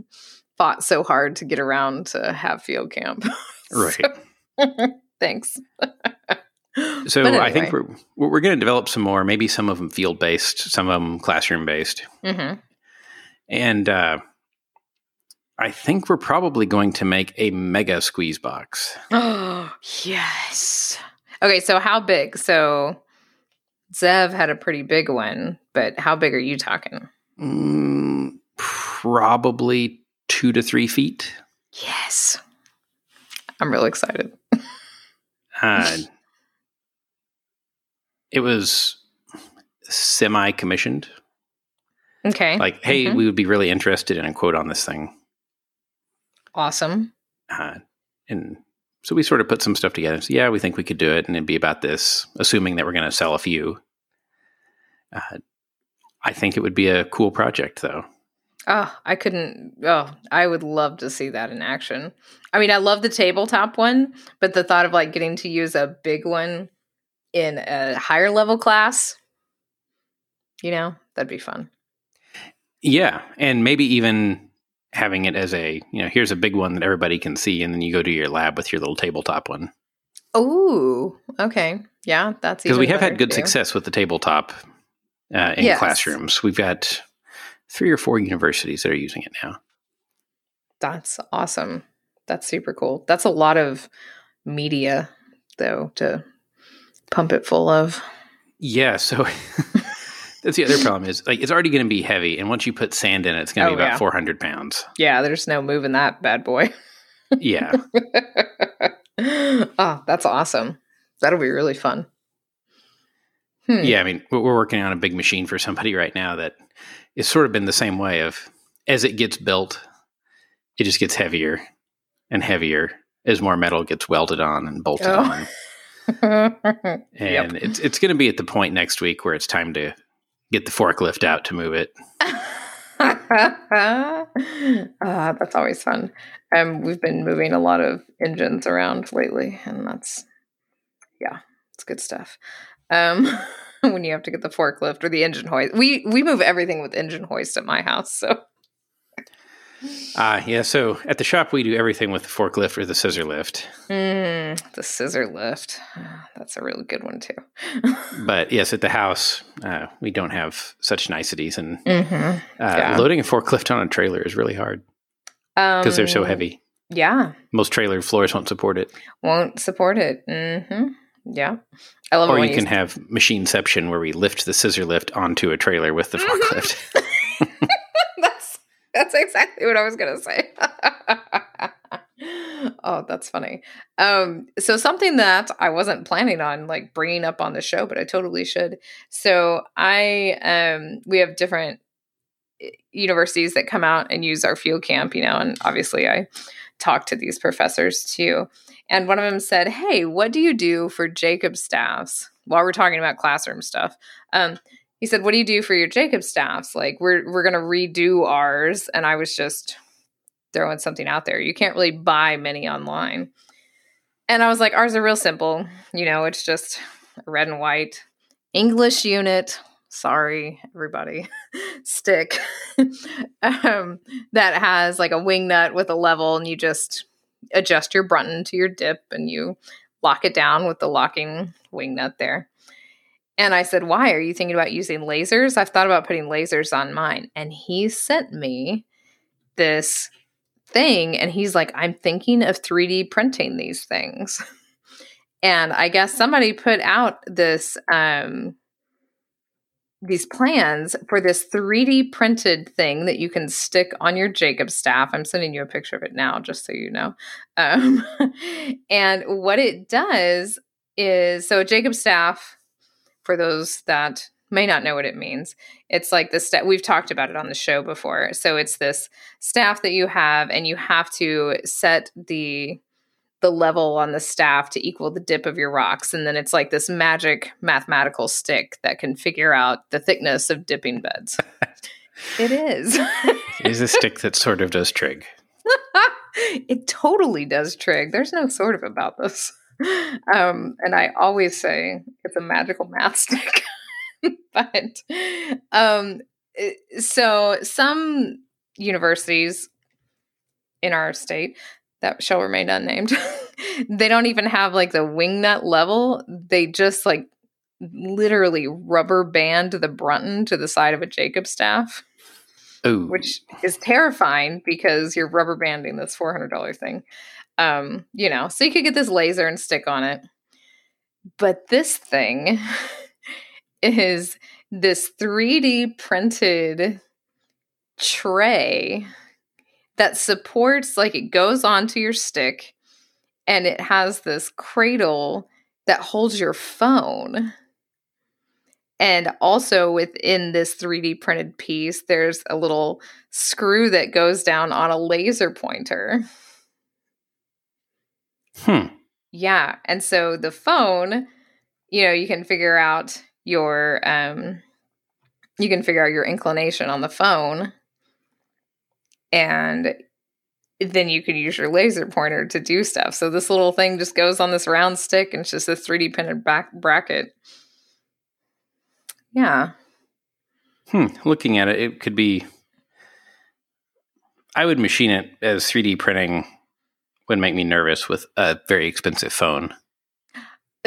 [SPEAKER 1] fought so hard to get around to have field camp. [LAUGHS]
[SPEAKER 2] Right. [LAUGHS]
[SPEAKER 1] Thanks. [LAUGHS]
[SPEAKER 2] so
[SPEAKER 1] But
[SPEAKER 2] i think we're we're going to develop some more maybe some of them field based some of them classroom based
[SPEAKER 1] Mhm.
[SPEAKER 2] and uh I think we're probably going to make a mega squeeze box.
[SPEAKER 1] Oh [GASPS] yes. Okay, so how big? So Zev had a pretty big one, but how big are you talking?
[SPEAKER 2] Mm, probably two to three feet.
[SPEAKER 1] Yes. I'm really excited.
[SPEAKER 2] Uh, [LAUGHS] it was semi commissioned.
[SPEAKER 1] Okay.
[SPEAKER 2] Like, hey,
[SPEAKER 1] Mhm.
[SPEAKER 2] we would be really interested in a quote on this thing.
[SPEAKER 1] awesome.
[SPEAKER 2] Uh, and so we sort of put some stuff together. So, yeah, we think we could do it. And it'd be about this, assuming that we're going to sell a few. Uh, I think it would be a cool project, though.
[SPEAKER 1] Oh, I couldn't. Oh, I would love to see that in action. I mean, I love the tabletop one, but the thought of like getting to use a big one in a higher level class, you know, that'd be fun.
[SPEAKER 2] Yeah, and maybe even having it as a you know here's a big one that everybody can see, and then you go to your lab with your little tabletop one.
[SPEAKER 1] Oh, okay, yeah, that's
[SPEAKER 2] because we have had good success with the tabletop uh, in
[SPEAKER 1] Yes.
[SPEAKER 2] classrooms. We've got three or four universities that are using it now.
[SPEAKER 1] That's awesome. That's super cool. That's a lot of media, though, to pump it full of.
[SPEAKER 2] Yeah, so [LAUGHS] that's the other problem is like it's already going to be heavy, and once you put sand in it, it's going to
[SPEAKER 1] Oh,
[SPEAKER 2] be about
[SPEAKER 1] yeah.
[SPEAKER 2] four hundred pounds.
[SPEAKER 1] Yeah, there's no moving that bad boy.
[SPEAKER 2] Yeah,
[SPEAKER 1] oh, [LAUGHS] that's awesome. That'll be really fun. Hmm.
[SPEAKER 2] yeah. I mean, we're we're working on a big machine for somebody right now that it's sort of been the same way of as it gets built, it just gets heavier and heavier as more metal gets welded on and bolted
[SPEAKER 1] Oh.
[SPEAKER 2] on. [LAUGHS] [LAUGHS] And it's it's going to be at the point next week where it's time to get the forklift out to move it. [LAUGHS]
[SPEAKER 1] Ah, that's always fun. Um, we've been moving a lot of engines around lately, and that's yeah, it's good stuff. Um, [LAUGHS] when you have to get the forklift or the engine hoist, we we move everything with engine hoist at my house. So
[SPEAKER 2] Uh, yeah. So at the shop, we do everything with the forklift or the scissor lift.
[SPEAKER 1] Mm, the scissor lift, Ah, [SIGHS] that's a really good one too. [LAUGHS]
[SPEAKER 2] But yes, at the house, uh, we don't have such niceties, and
[SPEAKER 1] mm-hmm.
[SPEAKER 2] uh,
[SPEAKER 1] Yeah.
[SPEAKER 2] loading a forklift on a trailer is really hard because they're so
[SPEAKER 1] Um,
[SPEAKER 2] heavy.
[SPEAKER 1] Yeah,
[SPEAKER 2] Most trailer floors won't support it.
[SPEAKER 1] won't support it. hmm Yeah, I love
[SPEAKER 2] Or you can have machineception where we lift the scissor lift onto a trailer with the
[SPEAKER 1] Mhm.
[SPEAKER 2] forklift. [LAUGHS] [LAUGHS] [LAUGHS]
[SPEAKER 1] that's exactly what I was gonna say. [LAUGHS] oh, that's funny. Um, so something that I wasn't planning on like bringing up on the show, but I totally should. So I um, we have different eh, universities that come out and use our field camp, you know, and obviously I talk to these professors too. And one of them said, "Hey, what do you do for Jacob staffs?" While we're talking about classroom stuff, um, he said, "What do you do for your Jacob staffs? Like we're we're gonna redo ours." And I was just throwing something out there. You can't really buy many online. And I was like, ours are real simple. You know, it's just red and white English unit. Sorry, everybody. [LAUGHS] Stick [LAUGHS] um, that has like a wing nut with a level, and you just adjust your button to your dip and you lock it down with the locking wing nut there. And I said, Why? Are you thinking about using lasers? I've thought about putting lasers on mine. And he sent me this thing, and he's like, I'm thinking of 3D printing these things. [LAUGHS] And I guess somebody put out this um these plans for this 3D printed thing that you can stick on your Jacob staff. I'm sending you a picture of it now, just so you know. Um, [LAUGHS] and what it does is so Jacob staff, for those that may not know what it means, it's like the staff we've talked about it on the show before. So it's this staff that you have, and you have to set the the level on the staff to equal the dip of your rocks. And then it's like this magic mathematical stick that can figure out the thickness of dipping beds. [LAUGHS] it is.
[SPEAKER 2] It is a stick that sort of does trig. [LAUGHS]
[SPEAKER 1] it totally does trig. There's no sort of about this. [LAUGHS] Um, and I always say it's a magical math stick. [LAUGHS] but um, so some universities in our state that shall remain unnamed, [LAUGHS] they don't even have like the wingnut level. They just like literally rubber band the Brunton to the side of a Jacob staff
[SPEAKER 2] Oh,
[SPEAKER 1] which is terrifying because you're rubber banding this $400 thing. Um, you know, so you could get this laser and stick on it. But this thing [LAUGHS] is this 3D printed tray that supports, like, it goes onto your stick and it has this cradle that holds your phone. And also within this 3D printed piece, there's a little screw that goes down on a laser pointer.
[SPEAKER 2] Hmm.
[SPEAKER 1] Yeah. And so the phone, you know, you can figure out your um you can figure out your inclination on the phone and then you can use your laser pointer to do stuff. So this little thing just goes on this round stick and it's just a 3D printed back bracket. Yeah.
[SPEAKER 2] Hmm. Looking at it, it could be. I would machine it as 3D printing would make me nervous with a very expensive phone.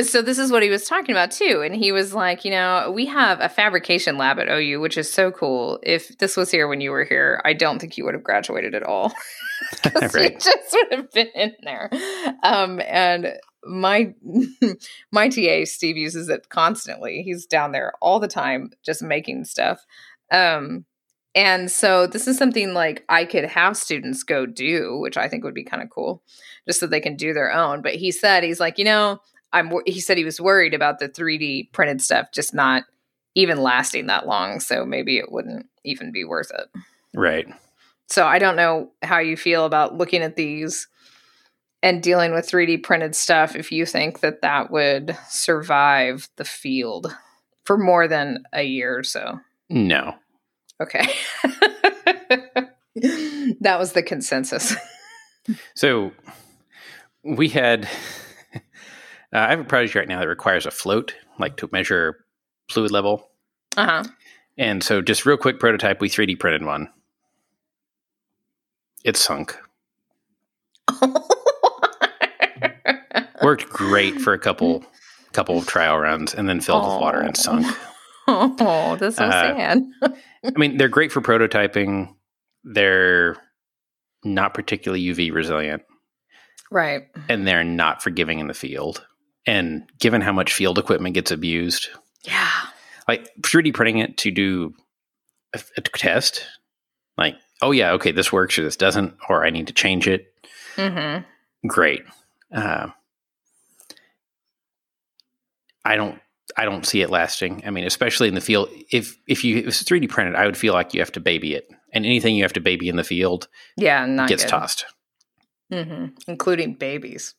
[SPEAKER 1] So this is what he was talking about too, and he was like, you know, we have a fabrication lab at OU, which is so cool. If this was here when you were here, I don't think you would have graduated at all. [LAUGHS] right. You just would have been in there. Um, and my [LAUGHS] my TA Steve uses it constantly. He's down there all the time, just making stuff. Um, and so this is something like I could have students go do, which I think would be kind of cool, just so they can do their own. But he said he's like, you know I'm he said he was worried about the 3D printed stuff just not even lasting that long, so maybe it wouldn't even be worth it.
[SPEAKER 2] Right.
[SPEAKER 1] So I don't know how you feel about looking at these and dealing with 3D printed stuff if you think that that would survive the field for more than a year or so.
[SPEAKER 2] No.
[SPEAKER 1] Okay. [LAUGHS] that was the consensus.
[SPEAKER 2] so we had uh, I have a project right now that requires a float, like to measure fluid level.
[SPEAKER 1] Uh huh.
[SPEAKER 2] And so, just real quick prototype, we 3D printed one. It sunk. [LAUGHS] Worked great for a couple couple of trial runs, and then filled with water and sunk.
[SPEAKER 1] Oh, that's so uh, sad. [LAUGHS]
[SPEAKER 2] I mean, they're great for prototyping. They're not particularly UV resilient.
[SPEAKER 1] Right.
[SPEAKER 2] And they're not forgiving in the field. And given how much field equipment gets abused,
[SPEAKER 1] yeah,
[SPEAKER 2] like 3D printing it to do a, a test, like, oh yeah, okay, this works or this doesn't, or I need to change it.
[SPEAKER 1] Mm-hmm.
[SPEAKER 2] Great. Uh, I don't. I don't see it lasting. I mean, especially in the field. If if you if it's 3D printed, I would feel like you have to baby it, and anything you have to baby in the field,
[SPEAKER 1] yeah,
[SPEAKER 2] gets
[SPEAKER 1] good.
[SPEAKER 2] tossed,
[SPEAKER 1] mm-hmm. including babies.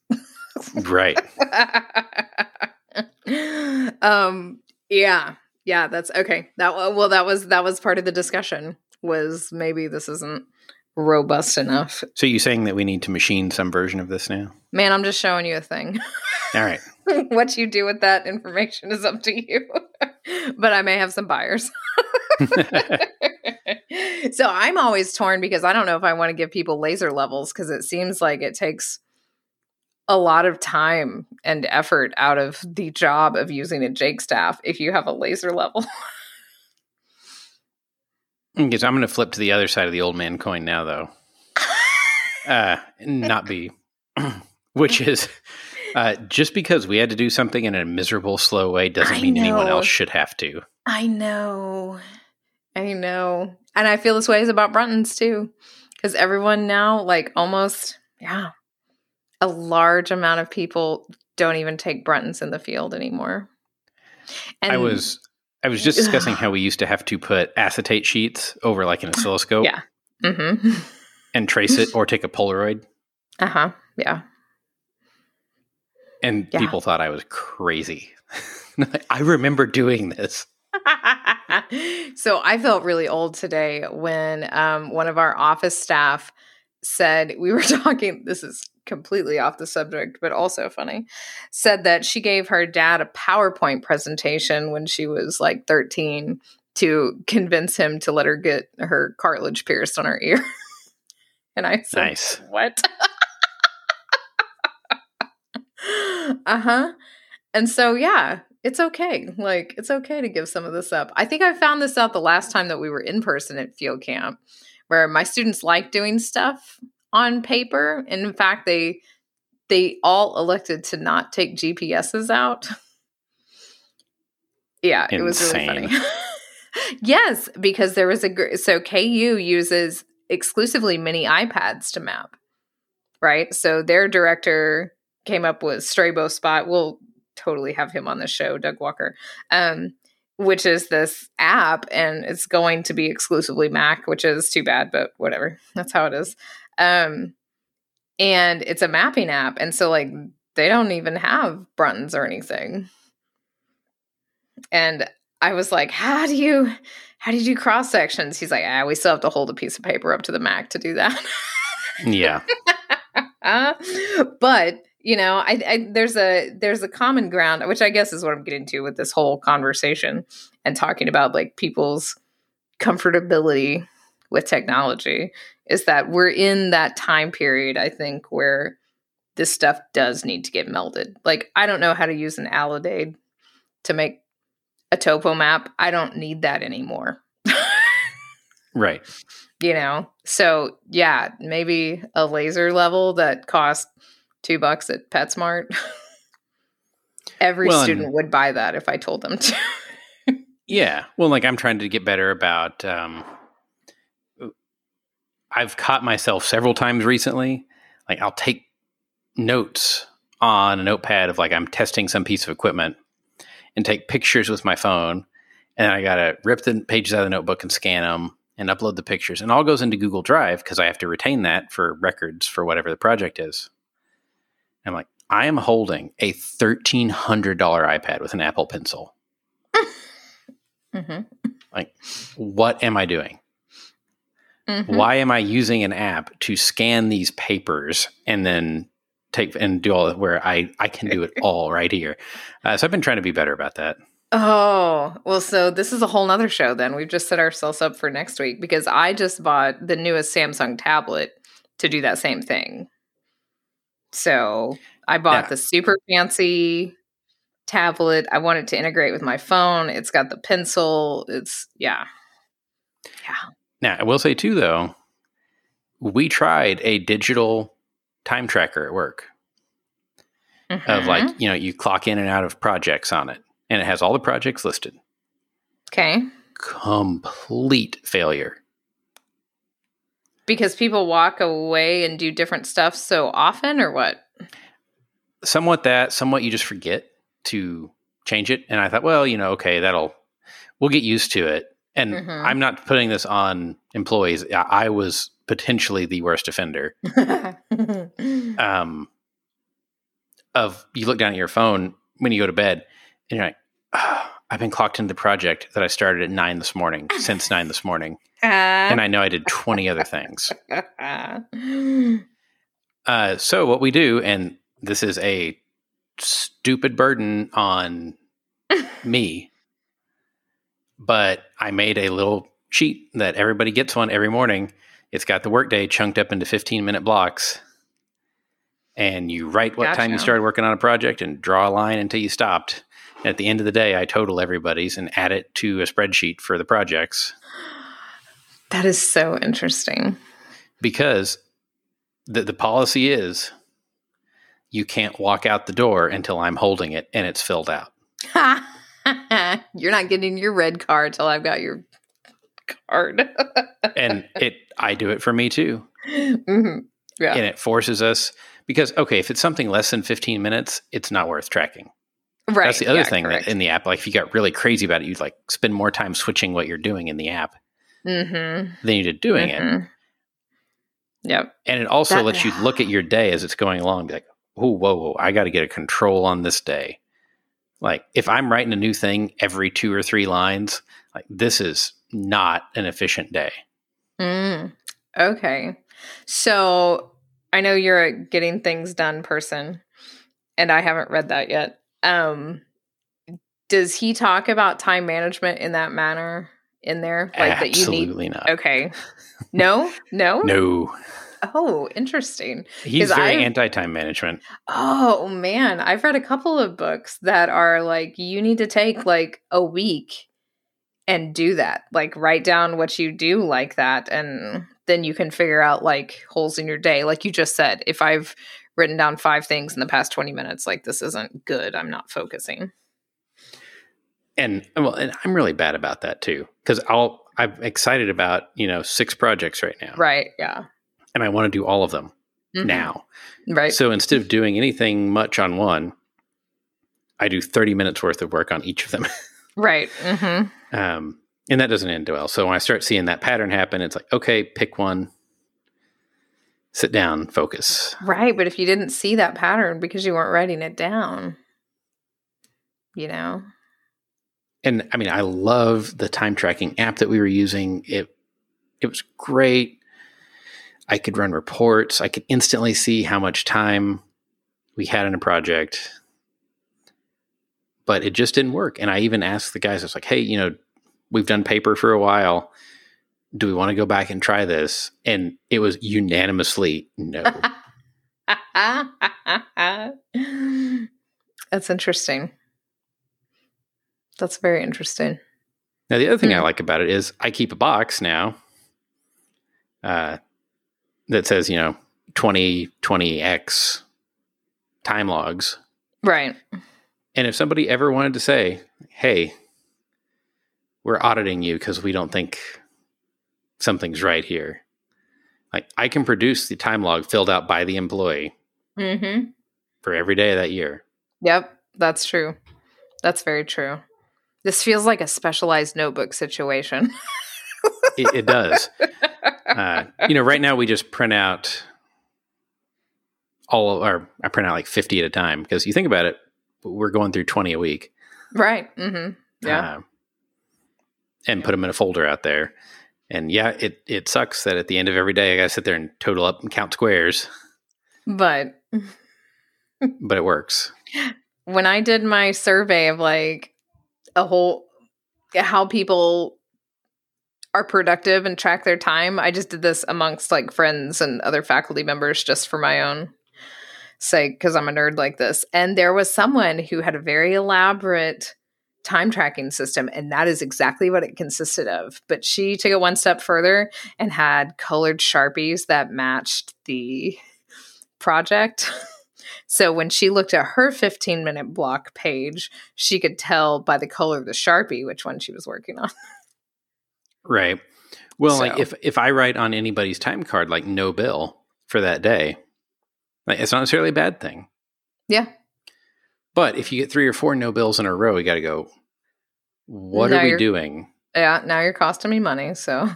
[SPEAKER 2] right. [LAUGHS]
[SPEAKER 1] um. Yeah. Yeah. That's okay. That well, that was that was part of the discussion. Was maybe this isn't robust enough.
[SPEAKER 2] So you saying that we need to machine some version of this now?
[SPEAKER 1] Man, I'm just showing you a thing.
[SPEAKER 2] All right. [LAUGHS]
[SPEAKER 1] what you do with that information is up to you. [LAUGHS] but I may have some buyers. [LAUGHS] so I'm always torn because I don't know if I want to give people laser levels because it seems like it takes a lot of time and effort out of the job of using a Jake staff if you have a laser level.
[SPEAKER 2] Because I'm going to flip to the other side of the old man coin now, though. uh, not be, [CLEARS THROAT] which is uh, just because we had to do something in a miserable, slow way doesn't I mean know. anyone else should have to.
[SPEAKER 1] I know. I know. And I feel this way is about Bruntons too. Because everyone now, like almost, yeah, a large amount of people don't even take Bruntons in the field anymore.
[SPEAKER 2] And I was I was just [SIGHS] discussing how we used to have to put acetate sheets over like an [GASPS] oscilloscope.
[SPEAKER 1] Yeah. Mm-hmm.
[SPEAKER 2] And trace it or take a Polaroid. [LAUGHS]
[SPEAKER 1] Uh huh. Yeah.
[SPEAKER 2] And yeah. people thought I was crazy. [LAUGHS] I remember doing this. [LAUGHS]
[SPEAKER 1] so I felt really old today when um, one of our office staff said we were [LAUGHS] talking. This is completely off the subject, but also funny, said that she gave her dad a PowerPoint presentation when she was like 13 to convince him to let her get her cartilage pierced on her ear. and I said,
[SPEAKER 2] nice.
[SPEAKER 1] What? Uh huh. And so, yeah, it's okay. Like, it's okay to give some of this up. I think I found this out the last time that we were in person at field camp, where my students like doing stuff on paper. And in fact, they they all elected to not take GPSs out. yeah, Insane. it was really funny. [LAUGHS] yes, because there was a so KU uses exclusively mini iPads to map. Right? So their director came up with Strabo Spot. We'll totally have him on the show, Doug Walker. Um, which is this app and it's going to be exclusively Mac, which is too bad, but whatever. That's how it is. Um, and it's a mapping app. And so, like, they don't even have Bruntons or anything. And I was like, how do you, how do you do cross sections? He's like, ah, we still have to hold a piece of paper up to the Mac to do that.
[SPEAKER 2] Yeah. [LAUGHS]
[SPEAKER 1] but you know, I, I there's a there's a common ground, which I guess is what I'm getting to with this whole conversation and talking about like people's comfortability with technology is that we're in that time period, I think, where this stuff does need to get melded. Like, I don't know how to use an Alidade to make a topo map. I don't need that anymore.
[SPEAKER 2] right. [LAUGHS]
[SPEAKER 1] You know? So, yeah, maybe a laser level that costs two bucks at PetSmart. [LAUGHS] Every
[SPEAKER 2] Well,
[SPEAKER 1] student would buy that if I told them to. [LAUGHS]
[SPEAKER 2] Yeah. Well, like I'm trying to get better about. Um, I've caught myself several times recently. Like I'll take notes on a notepad of like I'm testing some piece of equipment and take pictures with my phone. And I got to rip the pages out of the notebook and scan them and upload the pictures. And all goes into Google Drive because I have to retain that for records for whatever the project is. I'm like, I am holding a $1,300 iPad with an Apple Pencil.
[SPEAKER 1] hmm Like,
[SPEAKER 2] What am I doing?
[SPEAKER 1] Mm-hmm.
[SPEAKER 2] why am I using an app to scan these papers and then take and do all where I I can do it [LAUGHS] all right here? Uh, so I've been trying to be better about that.
[SPEAKER 1] Oh, well, so this is a whole nother show then. We've just set ourselves up for next week because I just bought the newest Samsung tablet to do that same thing. So I bought
[SPEAKER 2] Yeah.
[SPEAKER 1] the super fancy tablet. I want it to integrate with my phone. It's got the pencil. It's, yeah. Yeah.
[SPEAKER 2] Now I will say too though, we tried a digital time tracker at work of
[SPEAKER 1] Mhm.
[SPEAKER 2] like you know you clock in and out of projects on it, and it has all the projects listed.
[SPEAKER 1] okay.
[SPEAKER 2] Complete failure.
[SPEAKER 1] Because people walk away and do different stuff so often, or what?
[SPEAKER 2] somewhat that, somewhat you just forget to change it. And I thought, well, you know, okay, that'll we'll get used to it. And
[SPEAKER 1] Mhm.
[SPEAKER 2] I'm not putting this on employees. I, I was potentially the worst offender. [LAUGHS] Um, of you look down at your phone when you go to bed, and you're like, "Ah, I've been clocked into the project that I started at nine this morning, since nine this morning, and I know I did 20 other things. [LAUGHS] Uh, so what we do, and this is a stupid burden on me, but I made a little sheet that everybody gets one every morning. It's got the workday chunked up into 15 minute blocks. And you write what time you started working on a project and draw a line until you stopped. And at the end of the day, I total everybody's and add it to a spreadsheet for the projects
[SPEAKER 1] that is so interesting.
[SPEAKER 2] because the, the policy is you can't walk out the door until I'm holding it and it's filled out. [LAUGHS]
[SPEAKER 1] You're not getting your red card till I've got your card. [LAUGHS]
[SPEAKER 2] And it I do it for me too.
[SPEAKER 1] hmm Yeah.
[SPEAKER 2] And it forces us because okay, if it's something less than 15 minutes, it's not worth tracking.
[SPEAKER 1] right.
[SPEAKER 2] That's the other
[SPEAKER 1] yeah,
[SPEAKER 2] thing that in the app like if you got really crazy about it, you'd like spend more time switching what you're doing in the app
[SPEAKER 1] Mm-hmm.
[SPEAKER 2] than you did doing it.
[SPEAKER 1] Yep.
[SPEAKER 2] And it also
[SPEAKER 1] That-
[SPEAKER 2] lets you look at your [SIGHS] day as it's going along, be like, oh, whoa, whoa, I got to get a control on this day. Like, if I'm writing a new thing every two or three lines, like, this is not an efficient day.
[SPEAKER 1] Mm. Okay. So I know you're a getting things done person, and I haven't read that yet. Um, does he talk about time management in that manner in there? Like that you need
[SPEAKER 2] Absolutely not.
[SPEAKER 1] Okay. No? No? [LAUGHS]
[SPEAKER 2] No.
[SPEAKER 1] Oh, interesting.
[SPEAKER 2] He's very
[SPEAKER 1] I've-
[SPEAKER 2] anti time management.
[SPEAKER 1] Oh man, I've read a couple of books that are like you need to take like a week and do that. Like write down what you do like that and then you can figure out like holes in your day. Like you just said, if I've written down five things in the past 20 minutes like this isn't good, I'm not focusing.
[SPEAKER 2] And well, and I'm really bad about that too. Because I'll I'm excited about, you know, six projects right now.
[SPEAKER 1] Right, yeah.
[SPEAKER 2] And I want to do all of them
[SPEAKER 1] Mhm.
[SPEAKER 2] now.
[SPEAKER 1] Right.
[SPEAKER 2] So instead of doing anything much on one, I do 30 minutes worth of work on each of them. [LAUGHS]
[SPEAKER 1] right. Mhm.
[SPEAKER 2] Um, and that doesn't end well. So when I start seeing that pattern happen, it's like, okay, pick one, sit down, focus.
[SPEAKER 1] Right, but if you didn't see that pattern because you weren't writing it down, you know.
[SPEAKER 2] And I mean, I love the time tracking app that we were using. It it was great. I could run reports. I could instantly see how much time we had in a project. But it just didn't work. And I even asked the guys, I was like, hey, you know, we've done paper for a while. Do we want to go back and try this? And it was unanimously no. [LAUGHS]
[SPEAKER 1] That's interesting. That's very interesting.
[SPEAKER 2] Now, the other thing I like about it is I keep a box now uh, that says, you know, 2020X time logs.
[SPEAKER 1] Right.
[SPEAKER 2] And if somebody ever wanted to say, hey, we're auditing you because we don't think something's right here, like I can produce the time log filled out by the employee
[SPEAKER 1] Mm-hmm.
[SPEAKER 2] for every day of that year.
[SPEAKER 1] Yep, that's true. That's very true. This feels like a specialized notebook situation. [LAUGHS]
[SPEAKER 2] It, it does. uh, you know, right now we just print out all of our, I print out like 50 at a time because you think about it, we're going through 20 a week.
[SPEAKER 1] right. Mm-hmm. Yeah.
[SPEAKER 2] uh, and put them in a folder out there. And yeah, it, it sucks that at the end of every day, I got to sit there and total up and count squares,
[SPEAKER 1] but
[SPEAKER 2] but it works. [LAUGHS]
[SPEAKER 1] when I did my survey of like a whole how people are productive and track their time, I just did this amongst like friends and other faculty members just for my own sake because I'm a nerd like this. And there was someone who had a very elaborate time tracking system and that is exactly what it consisted of. But she took it one step further and had colored sharpies that matched the project [LAUGHS] So when she looked at her 15 minute block page, she could tell by the color of the Sharpie which one she was working on.
[SPEAKER 2] Right. Well, like if, if I write on anybody's time card, like no bill for that day, like it's not necessarily a bad thing.
[SPEAKER 1] Yeah.
[SPEAKER 2] But if you get three or four no bills in a row, you got to go, what
[SPEAKER 1] Now
[SPEAKER 2] are we doing?
[SPEAKER 1] Yeah. Now you're costing me money. So,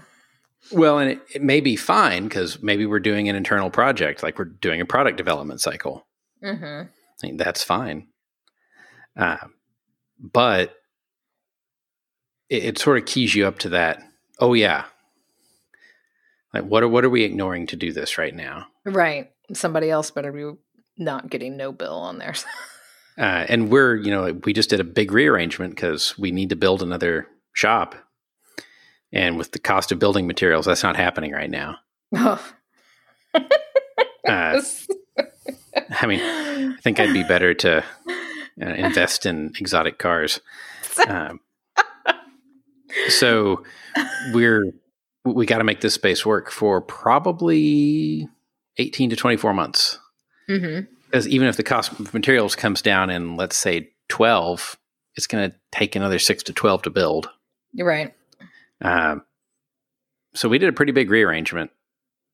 [SPEAKER 2] Well, and it, it may be fine because maybe we're doing an internal project, like we're doing a product development cycle.
[SPEAKER 1] Hmm
[SPEAKER 2] I mean, that's fine. Uh, but it, it sort of keys you up to that. Oh yeah, like what are what are we ignoring to do this right now?
[SPEAKER 1] right. Somebody else better be not getting no bill on theirs. [LAUGHS]
[SPEAKER 2] Uh, and we're you know we just did a big rearrangement because we need to build another shop, and with the cost of building materials, that's not happening right now.
[SPEAKER 1] Oh. [LAUGHS]
[SPEAKER 2] Uh, I mean, I think I'd be better to uh, invest in exotic cars. Um, so we're we got to make this space work for probably 18 to 24 months
[SPEAKER 1] hmm
[SPEAKER 2] because even if the cost of materials comes down in let's say 12 it's going to take another 6 to 12 to build
[SPEAKER 1] You're right.
[SPEAKER 2] um, so we did a pretty big rearrangement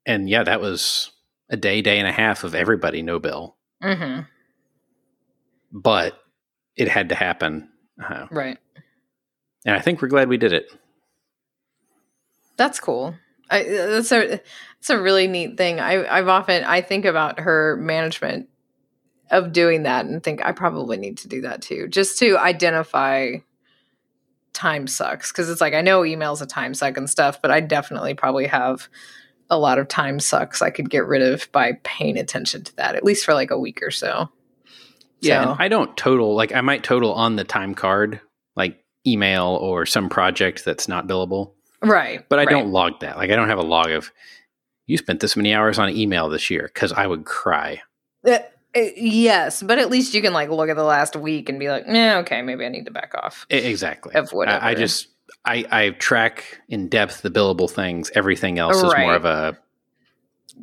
[SPEAKER 2] and yeah that was a day day and a half of everybody no bill
[SPEAKER 1] hmm
[SPEAKER 2] but it had to happen uh,
[SPEAKER 1] Right.
[SPEAKER 2] and i think we're glad we did it
[SPEAKER 1] That's cool. I, that's a that's a really neat thing. I, I've often I think about her management of doing that and think I probably need to do that too, just to identify time sucks because it's like I know emails a time suck and stuff, but I definitely probably have a lot of time sucks I could get rid of by paying attention to that at least for like a week or so.
[SPEAKER 2] Yeah,
[SPEAKER 1] So-
[SPEAKER 2] I don't total like I might total on the time card, like email or some project that's not billable,
[SPEAKER 1] Right,
[SPEAKER 2] but I
[SPEAKER 1] right.
[SPEAKER 2] don't log that. Like I don't have a log of you spent this many hours on email this year because I would cry.
[SPEAKER 1] Uh, uh, yes, but at least you can like look at the last week and be like, yeah, okay, maybe I need to back off
[SPEAKER 2] exactly.
[SPEAKER 1] of whatever.
[SPEAKER 2] I, I just I I track in depth the billable things. Everything else is more of a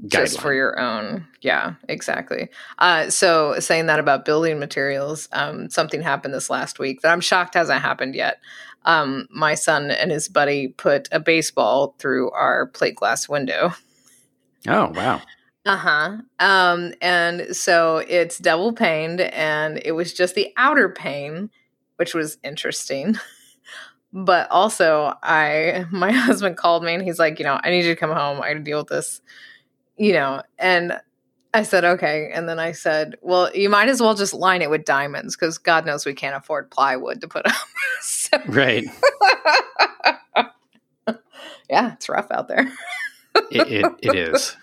[SPEAKER 1] just for your own. Yeah, exactly. Uh, so saying that about building materials, um, something happened this last week that I'm shocked hasn't happened yet. Um, my son and his buddy put a baseball through our plate glass window.
[SPEAKER 2] Oh wow.
[SPEAKER 1] Uh huh. Um, and so it's double paned, and it was just the outer pane, which was interesting. [LAUGHS] but also, I [LAUGHS] my husband called me and he's like, you know, I need you to come home. I got to deal with this, you know. And I said, okay. And then I said, well, you might as well just line it with diamonds because God knows we can't afford plywood to put [LAUGHS] up. so,
[SPEAKER 2] Right. [LAUGHS]
[SPEAKER 1] yeah, it's rough out there.
[SPEAKER 2] It, it, it is.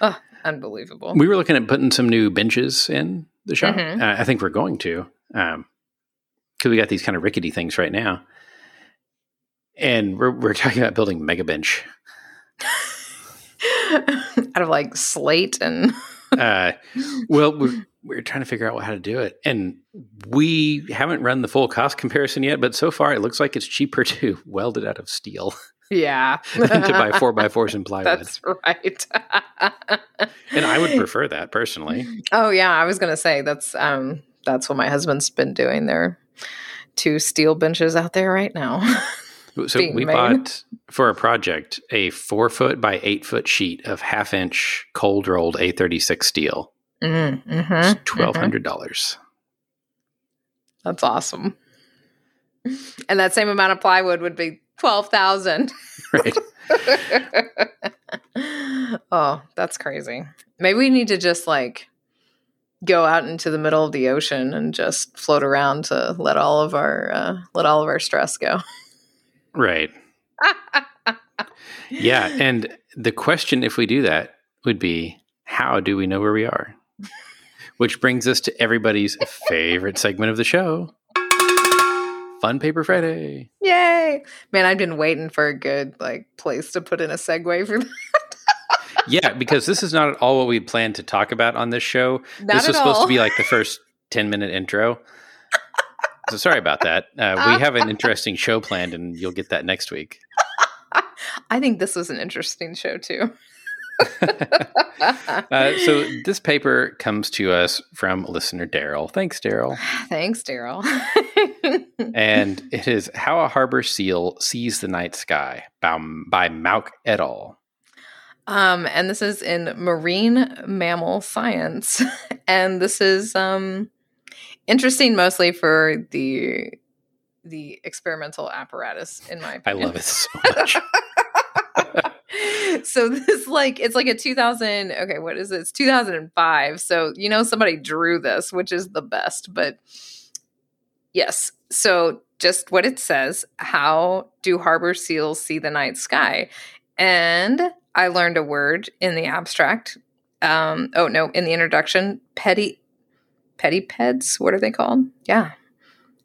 [SPEAKER 1] Oh, unbelievable.
[SPEAKER 2] We were looking at putting some new benches in the shop.
[SPEAKER 1] Mhm.
[SPEAKER 2] Uh, I think we're going to, because we got these kind of rickety things right now, and we're we're talking about building mega bench. [LAUGHS]
[SPEAKER 1] out of like slate and [LAUGHS]
[SPEAKER 2] Uh, well, we're we're trying to figure out how to do it, and we haven't run the full cost comparison yet. But so far, it looks like it's cheaper to [LAUGHS] weld it out of steel
[SPEAKER 1] yeah.
[SPEAKER 2] to buy four by fours and plywood.
[SPEAKER 1] That's right.
[SPEAKER 2] and I would prefer that personally.
[SPEAKER 1] Oh yeah, I was gonna say that's um that's what my husband's been doing. There, two steel benches out there right now.
[SPEAKER 2] So we
[SPEAKER 1] made.
[SPEAKER 2] bought for a project a four foot by eight foot sheet of half inch cold rolled A36 steel.
[SPEAKER 1] mm, hmm
[SPEAKER 2] It's twelve hundred dollars.
[SPEAKER 1] That's awesome. And that same amount of plywood would be twelve thousand.
[SPEAKER 2] Right. [LAUGHS]
[SPEAKER 1] oh, that's crazy. Maybe we need to just like go out into the middle of the ocean and just float around to let all of our uh, let all of our stress go. [LAUGHS]
[SPEAKER 2] Right. [LAUGHS] Yeah. And the question, if we do that, would be how do we know where we are? Which brings us to everybody's favorite segment of the show Fun Paper Friday.
[SPEAKER 1] Yay! Man, I've been waiting for a good like place to put in a segue for that. [LAUGHS]
[SPEAKER 2] Yeah, because this is not at all what we planned to talk about on this show.
[SPEAKER 1] Not
[SPEAKER 2] this was supposed
[SPEAKER 1] all.
[SPEAKER 2] to be like the first 10 minute intro. So sorry about that. Uh, we have an [LAUGHS] interesting show planned, and you'll get that next week.
[SPEAKER 1] I think this was an interesting show too. [LAUGHS]
[SPEAKER 2] Uh, so this paper comes to us from listener Daryl. Thanks, Daryl. [SIGHS]
[SPEAKER 1] Thanks, Daryl. [LAUGHS]
[SPEAKER 2] And it is How a Harbor Seal Sees the Night Sky by, by Mauck et al.
[SPEAKER 1] um, and this is in Marine Mammal Science, and this is um interesting mostly for the the experimental apparatus. In my
[SPEAKER 2] I love it so [LAUGHS] much.
[SPEAKER 1] so this like it's like a 2000 okay what is it it's 2005 so you know somebody drew this which is the best but yes so just what it says how do harbor seals see the night sky and i learned a word in the abstract um oh no in the introduction petty pedipeds what are they called yeah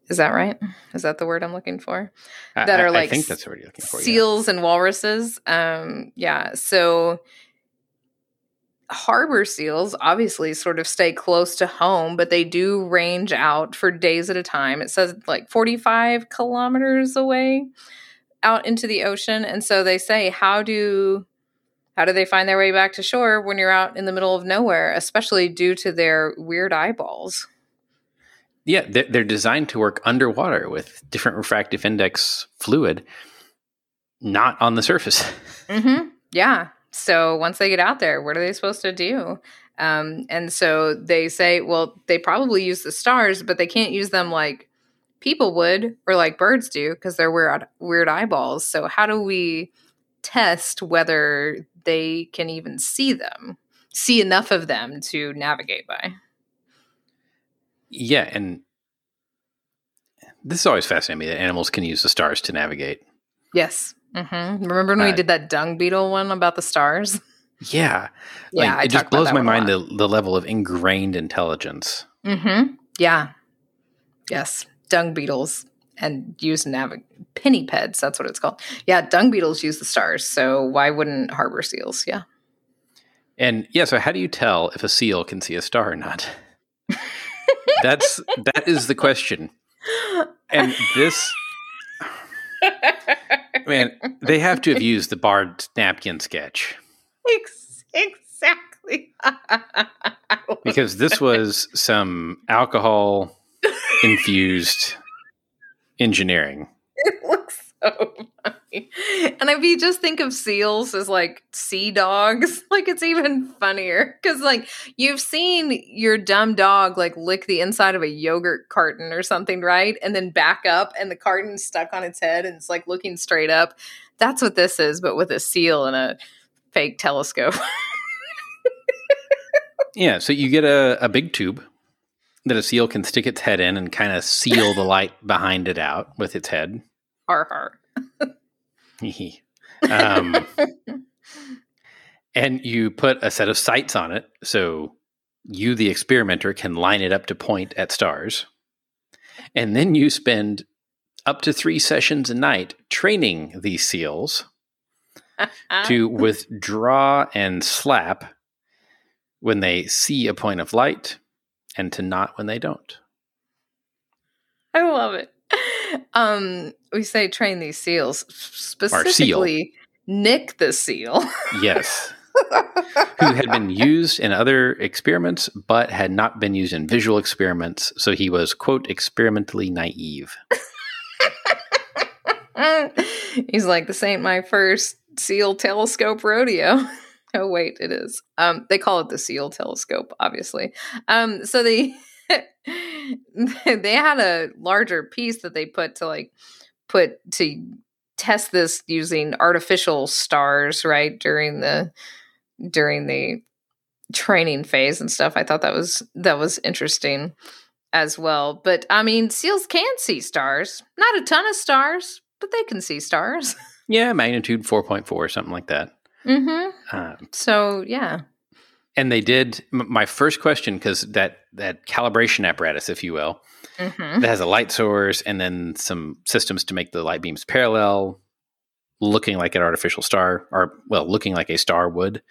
[SPEAKER 1] is that right is that the word i'm looking for
[SPEAKER 2] I-
[SPEAKER 1] That
[SPEAKER 2] I-
[SPEAKER 1] are
[SPEAKER 2] I
[SPEAKER 1] like
[SPEAKER 2] think that's what you're looking for. yeah.
[SPEAKER 1] seals and walruses. Um, yeah. So harbor seals obviously sort of stay close to home, but they do range out for days at a time. It says like 45 kilometers away out into the ocean. And so they say, how do how do they find their way back to shore when you're out in the middle of nowhere, especially due to their weird eyeballs?
[SPEAKER 2] Yeah, they're, they're designed to work underwater with different refractive index fluid, not on the surface. [LAUGHS]
[SPEAKER 1] Mm-hmm. Yeah. So once they get out there, what are they supposed to do? Um, and so they say, well, they probably use the stars, but they can't use them like people would or like birds do because they're weird, weird eyeballs. So how do we test whether they can even see them, see enough of them to navigate by?
[SPEAKER 2] Yeah, and this is always fascinating me that animals can use the stars to navigate.
[SPEAKER 1] Yes. hmm Remember when we
[SPEAKER 2] Uh,
[SPEAKER 1] did that dung beetle one about the stars? [LAUGHS]
[SPEAKER 2] Yeah,
[SPEAKER 1] Yeah,
[SPEAKER 2] like it just blows my mind the, the level of ingrained intelligence.
[SPEAKER 1] Mm-hmm. Yeah. Yes. Dung beetles and use navig pinnipeds. That's what it's called. Yeah. Dung beetles use the stars. So why wouldn't harbor seals? Yeah.
[SPEAKER 2] And yeah, so how do you tell if a seal can see a star or not? [LAUGHS] That's that is the question. And this man, they have to have used the Bard napkin sketch
[SPEAKER 1] exactly. [LAUGHS]
[SPEAKER 2] because this was some alcohol infused engineering. [LAUGHS]
[SPEAKER 1] it looks so funny. And if you just think of seals as like sea dogs, [LAUGHS] like it's even funnier because like you've seen your dumb dog like lick the inside of a yogurt carton or something, right? And then back up and the carton's stuck on its head and it's like looking straight up. That's what this is, but with a seal and a fake telescope. [LAUGHS]
[SPEAKER 2] yeah, so you get a, a big tube that a seal can stick its head in and kind of seal the light [LAUGHS] behind it out with its head.
[SPEAKER 1] Har har.
[SPEAKER 2] um, [LAUGHS] and you put a set of sights on it so you the experimenter can line it up to point at stars and then you spend up to three sessions a night training these seals [LAUGHS] to withdraw and slap when they see a point of light and to not when they don't
[SPEAKER 1] I love it. Um, we say train these seals specifically. Nick the seal.
[SPEAKER 2] yes [LAUGHS] who had been used in other experiments but had not been used in visual experiments so he was quote experimentally naive [LAUGHS]
[SPEAKER 1] He's like, this ain't my first seal telescope rodeo. [LAUGHS] [LAUGHS] oh wait, it is. Um, they call it the seal telescope, obviously. Um, so they [LAUGHS] they had a larger piece that they put to like put to test this using artificial stars, right during the during the training phase and stuff. I thought that was that was interesting as well. But I mean, seals can see stars. Not a ton of stars, but they can see stars. [LAUGHS]
[SPEAKER 2] yeah magnitude 4.4 or something like that
[SPEAKER 1] mm-hmm.
[SPEAKER 2] um,
[SPEAKER 1] So yeah.
[SPEAKER 2] and they did m- my first question because that that calibration apparatus if you will
[SPEAKER 1] Mm-hmm.
[SPEAKER 2] that has a light source and then some systems to make the light beams parallel looking like an artificial star or well looking like a star would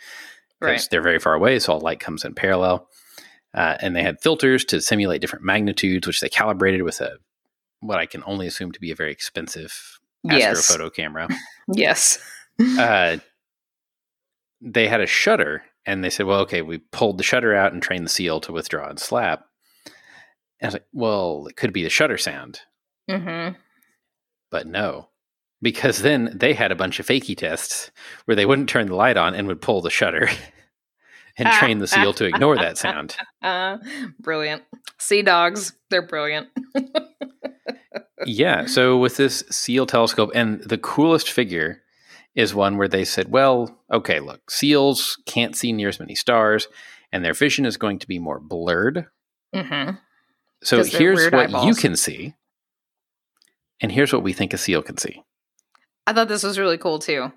[SPEAKER 2] because
[SPEAKER 1] Right.
[SPEAKER 2] they're very far away so all light comes in parallel uh, and they had filters to simulate different magnitudes which they calibrated with a what i can only assume to be a very expensive
[SPEAKER 1] Yes.
[SPEAKER 2] astrophoto camera [LAUGHS]
[SPEAKER 1] Yes.
[SPEAKER 2] uh, they had a shutter and they said, well, okay, we pulled the shutter out and trained the seal to withdraw and slap. And I was like, well, it could be the shutter sound,
[SPEAKER 1] mm-hmm.
[SPEAKER 2] but no, because then they had a bunch of fakey tests where they wouldn't turn the light on and would pull the shutter [LAUGHS] and train the seal to ignore that sound. [LAUGHS]
[SPEAKER 1] Uh, brilliant. Sea dogs, they're brilliant. [LAUGHS]
[SPEAKER 2] Yeah. So with this seal telescope, and the coolest figure is one where they said, well, okay, look, seals can't see near as many stars, and their vision is going to be more blurred.
[SPEAKER 1] Mm-hmm.
[SPEAKER 2] So here's what you can see, and here's what we think a seal can see.
[SPEAKER 1] I thought this was really cool too.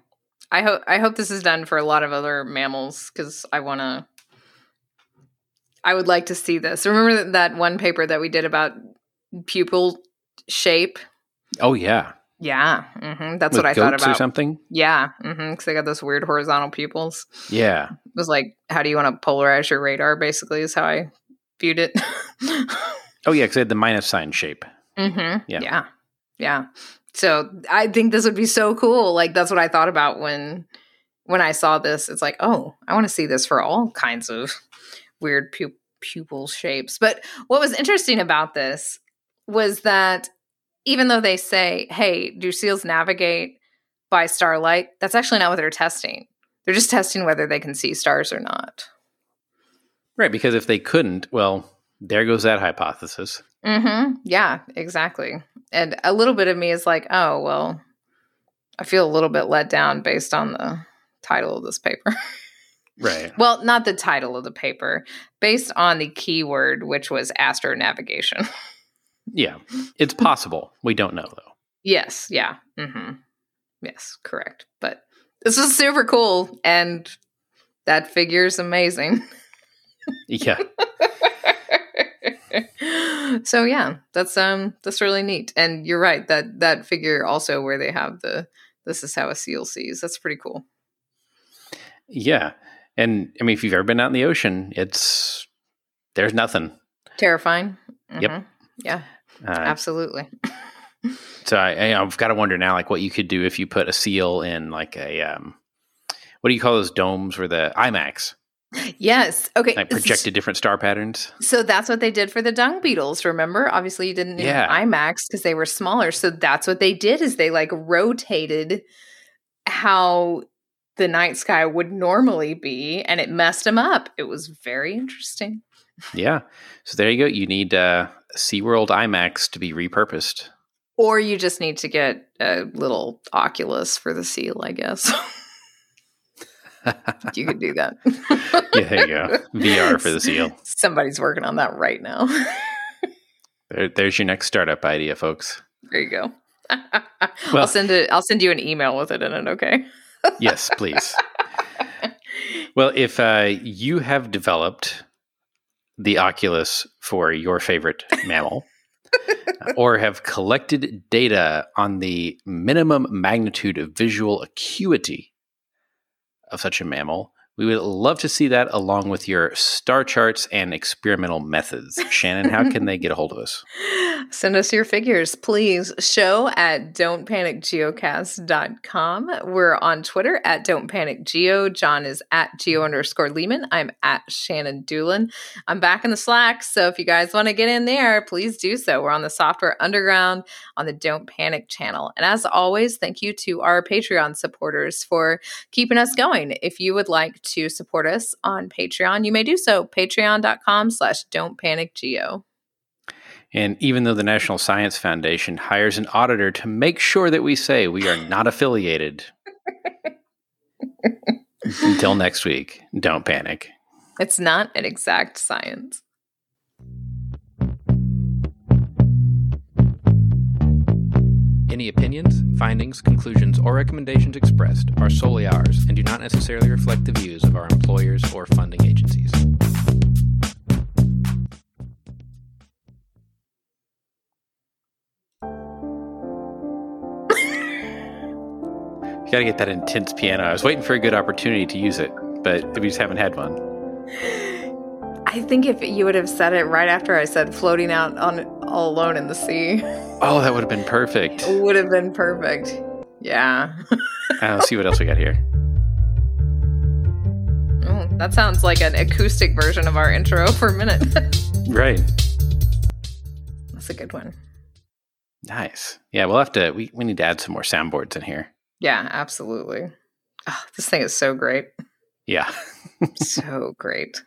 [SPEAKER 1] I hope I hope this is done for a lot of other mammals because I want to. I would like to see this. Remember that- that one paper that we did about pupil shape?
[SPEAKER 2] Oh yeah,
[SPEAKER 1] Yeah, hmm that's
[SPEAKER 2] With
[SPEAKER 1] what I thought
[SPEAKER 2] goats or
[SPEAKER 1] about.
[SPEAKER 2] something.
[SPEAKER 1] Yeah, because they got those weird horizontal pupils.
[SPEAKER 2] Yeah,
[SPEAKER 1] It was like, how do you want to polarize your radar? Basically, is how I viewed it. [LAUGHS]
[SPEAKER 2] oh yeah, because they had the minus sign shape.
[SPEAKER 1] Mm-hmm.
[SPEAKER 2] Yeah.
[SPEAKER 1] Yeah. Yeah. So I think this would be so cool. Like that's what I thought about when when I saw this. It's like, oh, I want to see this for all kinds of weird pu- pupil shapes. But what was interesting about this was that even though they say, "Hey, do seals navigate by starlight?" That's actually not what they're testing. They're just testing whether they can see stars or not.
[SPEAKER 2] Right, because if they couldn't, well, there goes that hypothesis.
[SPEAKER 1] Mm-hmm. Yeah, exactly. And a little bit of me is like, oh, well, I feel a little bit let down based on the title of this paper. [LAUGHS]
[SPEAKER 2] Right.
[SPEAKER 1] well, not the title of the paper, based on the keyword, which was astronavigation. [LAUGHS]
[SPEAKER 2] Yeah, it's possible. We don't know though.
[SPEAKER 1] yes. Yeah. Mm-hmm. Yes, correct. But this is super cool. And that figure is amazing.
[SPEAKER 2] Yeah. [LAUGHS]
[SPEAKER 1] so yeah, that's um that's really neat. And you're right that that figure also where they have the this is how a seal sees. That's pretty cool.
[SPEAKER 2] Yeah. And I mean, if you've ever been out in the ocean, it's there's nothing.
[SPEAKER 1] Terrifying.
[SPEAKER 2] Yep.
[SPEAKER 1] Mhm. Yeah,
[SPEAKER 2] Uh,
[SPEAKER 1] absolutely.
[SPEAKER 2] so I, I've got to wonder now, like what you could do if you put a seal in like a um, what do you call those domes where the IMAX
[SPEAKER 1] Yes. Okay.
[SPEAKER 2] like projected different star patterns?
[SPEAKER 1] So that's what they did for the dung beetles. Remember, obviously you didn't need
[SPEAKER 2] Yeah.
[SPEAKER 1] IMAX because they were smaller. So that's what they did is they like rotated how the night sky would normally be, and it messed them up. It was very interesting.
[SPEAKER 2] Yeah. So there you go. You need uh, SeaWorld IMAX to be repurposed.
[SPEAKER 1] Or you just need to get a little Oculus for the seal, I guess. [LAUGHS] you could do that.
[SPEAKER 2] yeah, there you go. VR for the seal.
[SPEAKER 1] Somebody's working on that right now.
[SPEAKER 2] there, there's your next startup idea, folks.
[SPEAKER 1] There you go. [LAUGHS] well, I'll send it. I'll send you an email with it in it. Okay.
[SPEAKER 2] yes, please. [LAUGHS] Well, if uh, you have developed the Oculus for your favorite mammal, [LAUGHS] or have collected data on the minimum magnitude of visual acuity of such a mammal, we would love to see that along with your star charts and experimental methods. [LAUGHS] Shannon, how can they get a hold of us?
[SPEAKER 1] Send us your figures, please. Show at don'tpanicgeocast.com. We're on Twitter at don'tpanicgeo. John is at geo underscore Leeman. I'm at Shannon Dulin. I'm back in the Slack, so if you guys want to get in there, please do so. We're on the Software Underground on the Don't Panic channel. And as always, thank you to our Patreon supporters for keeping us going. If you would like to support us on Patreon, you may do so. Patreon.com slash don't panic geo.
[SPEAKER 2] And even though the National Science Foundation hires an auditor to make sure that we say we are not affiliated. [LAUGHS] Until next week, don't panic.
[SPEAKER 1] It's not an exact science.
[SPEAKER 2] Any opinions, findings, conclusions, or recommendations expressed are solely ours and do not necessarily reflect the views of our employers or funding agencies. You got to get that intense piano. I was waiting for a good opportunity to use it, but we just haven't had one.
[SPEAKER 1] I think if you would have said it right after I said floating out on all alone in the sea.
[SPEAKER 2] Oh, that would have been perfect.
[SPEAKER 1] It would have been perfect. Yeah. [LAUGHS]
[SPEAKER 2] I'll see what else we got here. [LAUGHS]
[SPEAKER 1] Oh, that sounds like an acoustic version of our intro [LAUGHS] for a minute.
[SPEAKER 2] right.
[SPEAKER 1] That's a good one.
[SPEAKER 2] Nice. Yeah, we'll have to we, we need to add some more soundboards in here.
[SPEAKER 1] Yeah, absolutely. Oh, this thing is so great.
[SPEAKER 2] Yeah.
[SPEAKER 1] so great.